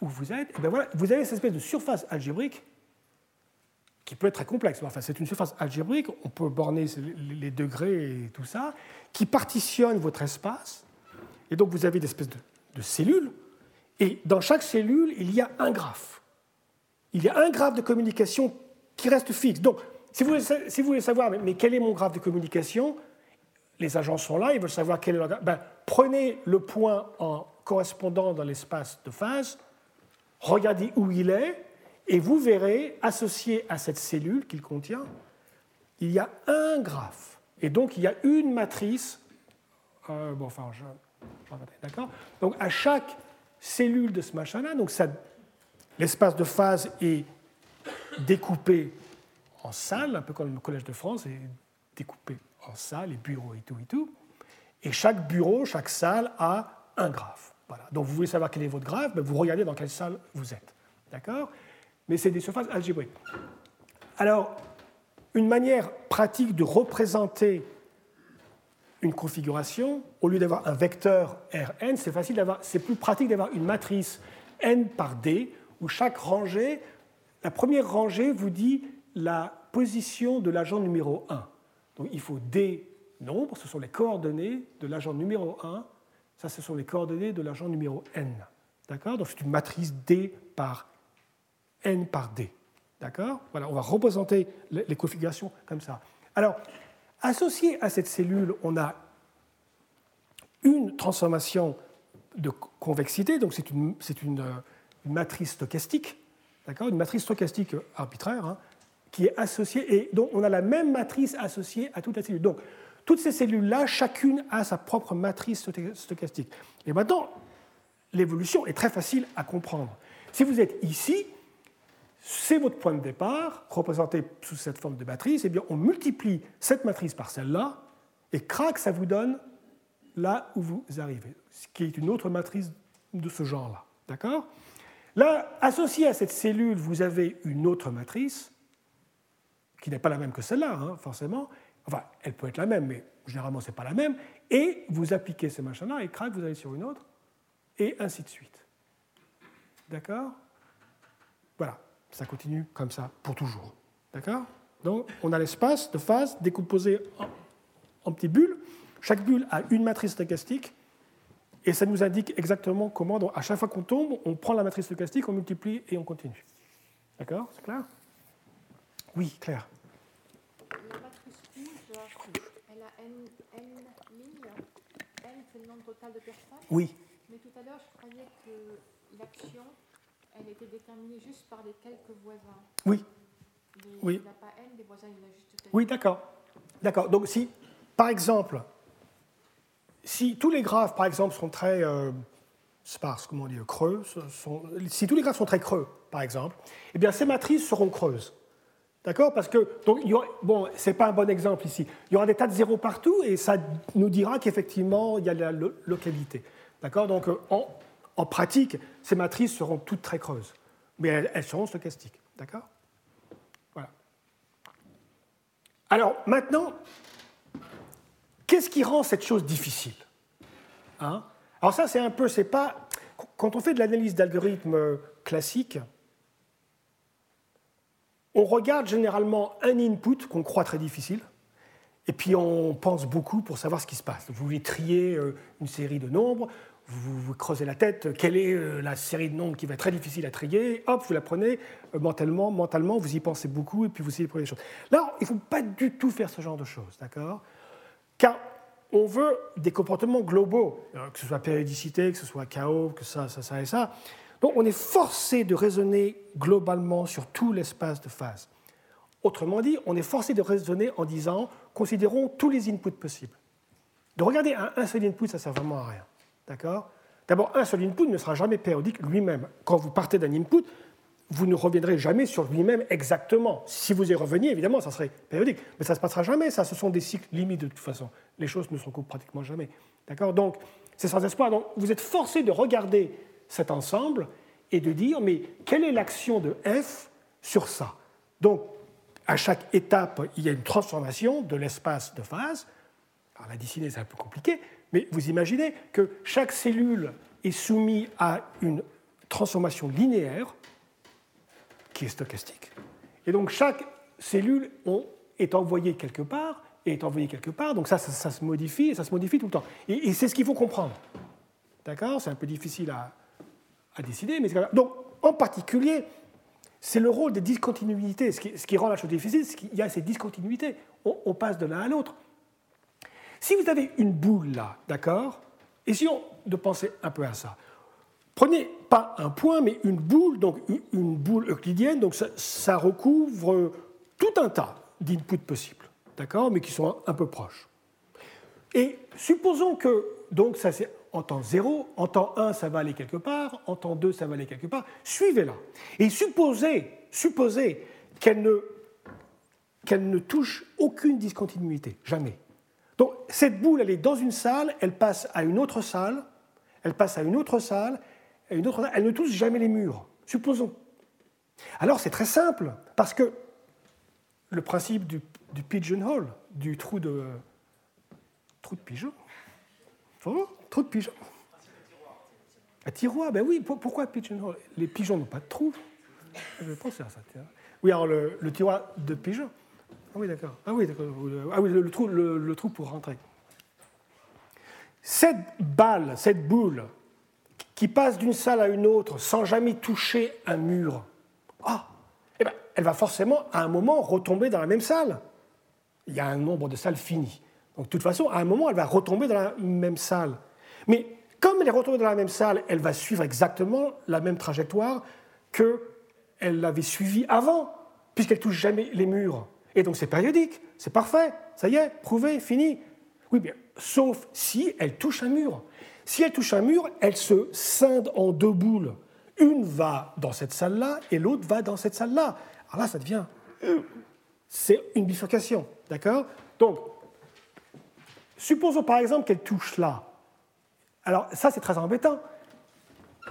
où vous êtes, eh bien voilà, vous avez cette espèce de surface algébrique qui peut être très complexe. Enfin, c'est une surface algébrique, on peut borner les degrés et tout ça, qui partitionne votre espace. Et donc, vous avez des espèces de, de cellules et dans chaque cellule, il y a un graphe. Il y a un graphe de communication qui reste fixe. Donc, si vous voulez, savoir, mais, quel est mon graphe de communication Les agents sont là, ils veulent savoir quel est leur. Ben, prenez le point en correspondant dans l'espace de phase, regardez où il est, et vous verrez, associé à cette cellule qu'il contient, il y a un graphe. Et donc, il y a une matrice. Euh, bon, enfin, je, d'accord Donc, à chaque cellules de ce machin-là. Donc l'espace de phase est découpé en salles, un peu comme le Collège de France est découpé en salles, les bureaux et tout et tout. Et chaque bureau, chaque salle a un graphe. Donc vous voulez savoir quel est votre graphe, ben, vous regardez dans quelle salle vous êtes. D'accord? Mais c'est des surfaces algébriques. Alors, une manière pratique de représenter une configuration, au lieu d'avoir un vecteur Rn, c'est facile d'avoir, c'est plus pratique d'avoir une matrice n par d, où chaque rangée, la première rangée vous dit la position de l'agent numéro 1. Donc il faut d nombres, ce sont les coordonnées de l'agent numéro 1, ça ce sont les coordonnées de l'agent numéro n. D'accord? Donc c'est une matrice d par n par d. D'accord? Voilà, on va représenter les configurations comme ça. Alors, associé à cette cellule, on a une transformation de convexité, donc c'est une, une, une, matrice stochastique, d'accord? Une matrice stochastique arbitraire, hein, qui est associée, et donc on a la même matrice associée à toute la cellule. Donc, toutes ces cellules-là, chacune a sa propre matrice stochastique. Et maintenant, l'évolution est très facile à comprendre. Si vous êtes ici, c'est votre point de départ, représenté sous cette forme de matrice, et eh bien on multiplie cette matrice par celle-là, et crac, ça vous donne là où vous arrivez, ce qui est une autre matrice de ce genre-là. D'accord? Là, associé à cette cellule, vous avez une autre matrice, qui n'est pas la même que celle-là, hein, forcément. Enfin, elle peut être la même, mais généralement, ce n'est pas la même. Et vous appliquez ce machin-là, et crac, vous allez sur une autre, et ainsi de suite. D'accord? Voilà ça continue comme ça pour toujours. D'accord? Donc, on a l'espace de phase décomposé en, petites bulles. Chaque bulle a une matrice stochastique et ça nous indique exactement comment, à chaque fois qu'on tombe, on prend la matrice stochastique, on multiplie et on continue. D'accord? C'est clair? Oui, clair. La matrice rouge, elle a n, n lignes. N, c'est le nombre total de personnes. Oui. Mais tout à l'heure, je croyais que l'action elle était déterminée juste par les quelques voisins. Oui. oui. Il n'a pas n des voisins, il a juste Oui, d'accord. D'accord. Donc si, par exemple, si tous les graphes, par exemple, sont très euh, sparses, comment on dit, creux, sont, si tous les graphes sont très creux, par exemple, eh bien ces matrices seront creuses. D'accord? Parce que, donc, il y pas un bon exemple ici. Il y aura des tas de zéros partout et ça nous dira qu'effectivement, il y a la localité. D'accord? Donc, euh, en, pratique, ces matrices seront toutes très creuses, mais elles, seront stochastiques. D'accord? Voilà. Alors maintenant, qu'est-ce qui rend cette chose difficile hein? Alors ça, c'est un peu, c'est pas. Quand on fait de l'analyse d'algorithmes classiques, on regarde généralement un input qu'on croit très difficile, et puis on pense beaucoup pour savoir ce qui se passe. Vous voulez trier euh, une série de nombres, vous creusez la tête, quelle est euh, la série de nombres qui va être très difficile à trier, hop, vous la prenez euh, mentalement, mentalement, vous y pensez beaucoup et puis vous y prenez les choses. Là, il ne faut pas du tout faire ce genre de choses, d'accord? Car on veut des comportements globaux, euh, que ce soit périodicité, que ce soit chaos, que ça, ça, ça et ça. Donc on est forcé de raisonner globalement sur tout l'espace de phase. Autrement dit, on est forcé de raisonner en disant, considérons tous les inputs possibles. De regarder un, seul input, ça ne sert vraiment à rien. D'accord? D'abord, un seul input ne sera jamais périodique lui-même. Quand vous partez d'un input, vous ne reviendrez jamais sur lui-même exactement. Si vous y reveniez, évidemment, ça serait périodique. Mais ça ne se passera jamais, ça. Ce sont des cycles limites de toute façon. Les choses ne se recoupent pratiquement jamais. D'accord? Donc, c'est sans espoir. Donc, vous êtes forcé de regarder cet ensemble et de dire, mais quelle est l'action de f sur ça? Donc, à chaque étape, il y a une transformation de l'espace de phase. Alors, la dessiner, c'est un peu compliqué, mais vous imaginez que chaque cellule est soumise à une transformation linéaire qui est stochastique. Et donc chaque cellule est envoyée quelque part et est envoyée quelque part. Donc ça, ça, se modifie et ça se modifie tout le temps. Et, c'est ce qu'il faut comprendre. D'accord? C'est un peu difficile à, décider, mais donc en particulier, c'est le rôle des discontinuités. Ce qui, rend la chose difficile, c'est qu'il y a ces discontinuités. on passe de l'un à l'autre. Si vous avez une boule là, d'accord? Essayons de penser un peu à ça. Prenez pas un point, mais une boule, donc une boule euclidienne, donc ça, recouvre tout un tas d'inputs possibles, d'accord, mais qui sont un peu proches. Et supposons que, donc ça c'est en temps 0, en temps 1 ça va aller quelque part, en temps 2 ça va aller quelque part, suivez-la. Et supposez, supposez qu'elle ne, qu'elle ne touche aucune discontinuité, jamais. Donc cette boule, elle est dans une salle, elle passe à une autre salle, elle passe à une autre salle, une autre elle ne touche jamais les murs. Supposons. Alors c'est très simple, parce que le principe du, du pigeonhole, du trou de, trou de pigeon, oh, trou de pigeon. Un tiroir, ben oui, pour- pourquoi pigeonhole Les pigeons n'ont pas de trou. Je vais penser à ça. Oui, alors le, tiroir de pigeon. Ah oui, d'accord. Ah oui, d'accord. Ah oui, le, trou, le- trou pour rentrer. Cette balle, cette boule, qui passe d'une salle à une autre sans jamais toucher un mur, ah, eh ben, elle va forcément à un moment retomber dans la même salle. Il y a un nombre de salles fini. Donc de toute façon, à un moment, elle va retomber dans la même salle. Mais comme elle est retombée dans la même salle, elle va suivre exactement la même trajectoire qu'elle l'avait suivie avant, puisqu'elle touche jamais les murs. Et donc c'est périodique, c'est parfait, ça y est, prouvé, fini. Oui, bien, sauf si elle touche un mur. Si elle touche un mur, elle se scinde en deux boules. Une va dans cette salle-là et l'autre va dans cette salle-là. Alors là, ça devient. euh, C'est une bifurcation, d'accord? Donc, supposons par exemple qu'elle touche là. Alors, ça, c'est très embêtant.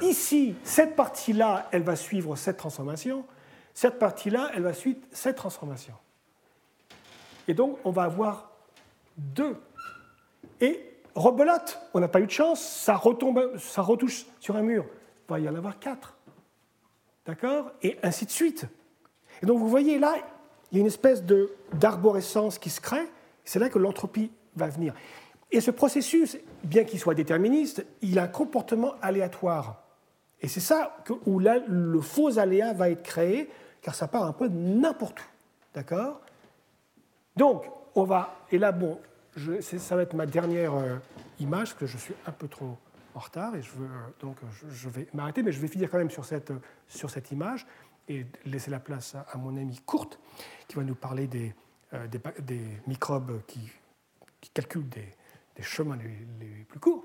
Ici, cette partie-là, elle va suivre cette transformation. Cette partie-là, elle va suivre cette transformation. Et donc, on va avoir deux. Et rebelote, on n'a pas eu de chance, ça, retombe, ça retouche sur un mur. Il va y en avoir quatre. D'accord? Et ainsi de suite. Et donc, vous voyez là, il y a une espèce d'arborescence qui se crée. C'est là que l'entropie va venir. Et ce processus, bien qu'il soit déterministe, il a un comportement aléatoire. Et c'est ça où là, le faux aléa va être créé, car ça part un peu n'importe où. D'accord? Donc, on va. Et là, bon, ça va être ma dernière euh, image, parce que je suis un peu trop en retard, et je veux, euh, donc je, je vais m'arrêter, mais je vais finir quand même sur cette, euh, sur cette image et laisser la place à, mon ami Kurt, qui va nous parler des, euh, des microbes qui, qui calculent des, chemins les, plus courts.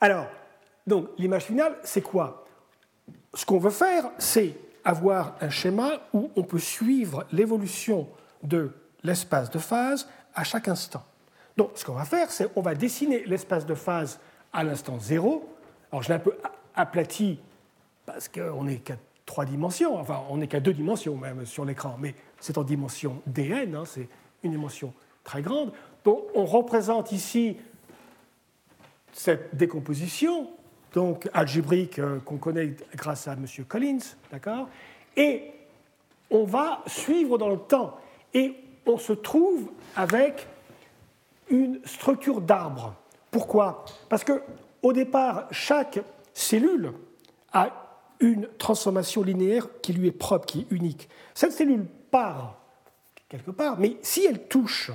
Alors, donc, l'image finale, c'est quoi? Ce qu'on veut faire, c'est avoir un schéma où on peut suivre l'évolution de l'espace de phase à chaque instant. Donc, ce qu'on va faire, c'est on va dessiner l'espace de phase à l'instant 0. Alors, je l'ai un peu aplati parce qu'on n'est qu'à trois dimensions, enfin, on n'est qu'à deux dimensions même sur l'écran, mais c'est en dimension dn, hein, c'est une dimension très grande. Donc, on représente ici cette décomposition, donc algébrique euh, qu'on connaît grâce à M. Collins, d'accord? Et on va suivre dans le temps. Et on se trouve avec une structure d'arbre. Pourquoi? Parce que au départ, chaque cellule a une transformation linéaire qui lui est propre, qui est unique. Cette cellule part quelque part, mais si elle touche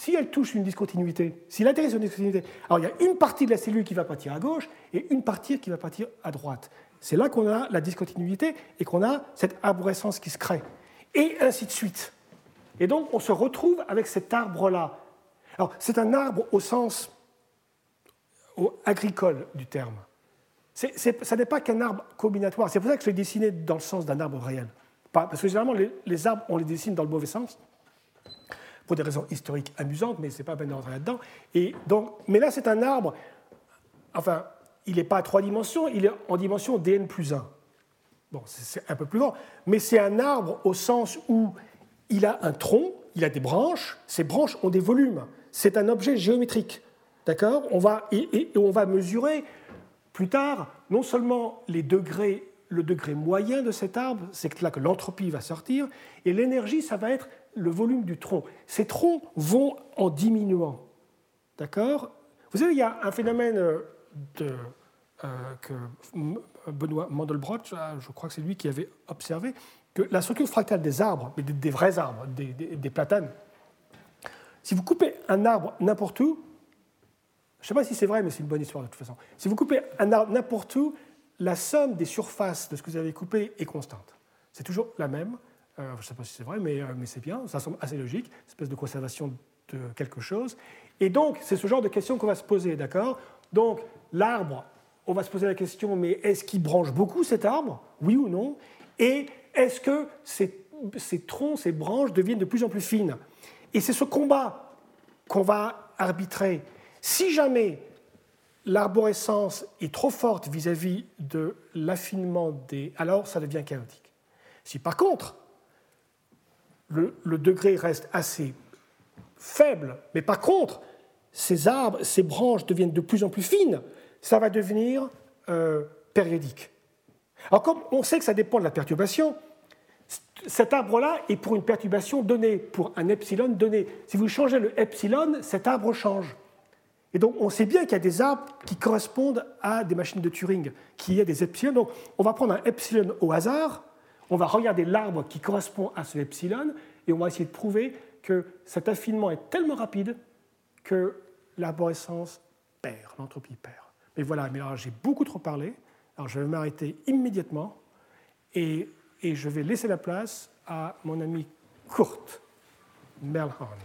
si elle touche une discontinuité, s'il atterrit sur une discontinuité, alors il y a une partie de la cellule qui va partir à gauche et une partie qui va partir à droite. C'est là qu'on a la discontinuité et qu'on a cette arborescence qui se crée. Et ainsi de suite. Et donc on se retrouve avec cet arbre-là. Alors c'est un arbre au sens agricole du terme. C'est- ça n'est pas qu'un arbre combinatoire. C'est pour ça que je l'ai dessiné dans le sens d'un arbre réel. Parce que généralement les arbres, on les dessine dans le mauvais sens pour des raisons historiques amusantes, mais ce n'est pas bien d'entrer là-dedans. Mais là, c'est un arbre, enfin, il n'est pas à trois dimensions, il est en dimension dn plus 1. Bon, c'est un peu plus grand, mais c'est un arbre au sens où il a un tronc, il a des branches, ces branches ont des volumes. C'est un objet géométrique, d'accord? On va, et on va mesurer plus tard non seulement les degrés, le degré moyen de cet arbre, c'est là que l'entropie va sortir, et l'énergie, ça va être le volume du tronc. Ces troncs vont en diminuant, d'accord? Vous savez, il y a un phénomène euh, euh, que Benoît Mandelbrot, je crois que c'est lui qui avait observé, que la structure fractale des arbres, mais des, vrais arbres, des- des platanes, si vous coupez un arbre n'importe où, je ne sais pas si c'est vrai, mais c'est une bonne histoire de toute façon. Si vous coupez un arbre n'importe où, la somme des surfaces de ce que vous avez coupé est constante. C'est toujours la même. Euh, je ne sais pas si c'est vrai, mais, euh, mais c'est bien. Ça semble assez logique, espèce de conservation de quelque chose. Et donc, c'est ce genre de questions qu'on va se poser, d'accord? Donc, l'arbre, on va se poser la question, mais est-ce qu'il branche beaucoup cet arbre? Oui ou non? Et est-ce que ces troncs, ces branches deviennent de plus en plus fines? Et c'est ce combat qu'on va arbitrer. Si jamais l'arborescence est trop forte vis-à-vis de l'affinement des... Alors ça devient chaotique. Si par contre, le, degré reste assez faible, mais par contre, ces arbres, ces branches deviennent de plus en plus fines, ça va devenir euh, périodique. Alors comme on sait que ça dépend de la perturbation, cet arbre-là est pour une perturbation donnée, pour un epsilon donné. Si vous changez le epsilon, cet arbre change. Et donc on sait bien qu'il y a des arbres qui correspondent à des machines de Turing, qui a des epsilons. Donc on va prendre un epsilon au hasard, on va regarder l'arbre qui correspond à ce epsilon, et on va essayer de prouver que cet affinement est tellement rapide que l'arborescence perd, l'entropie perd. Mais voilà, mais alors j'ai beaucoup trop parlé, alors je vais m'arrêter immédiatement et, et, je vais laisser la place à mon ami Kurt Merlhorn.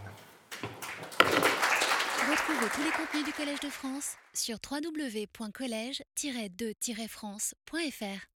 Retrouvez tous les contenus du Collège de France sur www.colège-2-france.fr.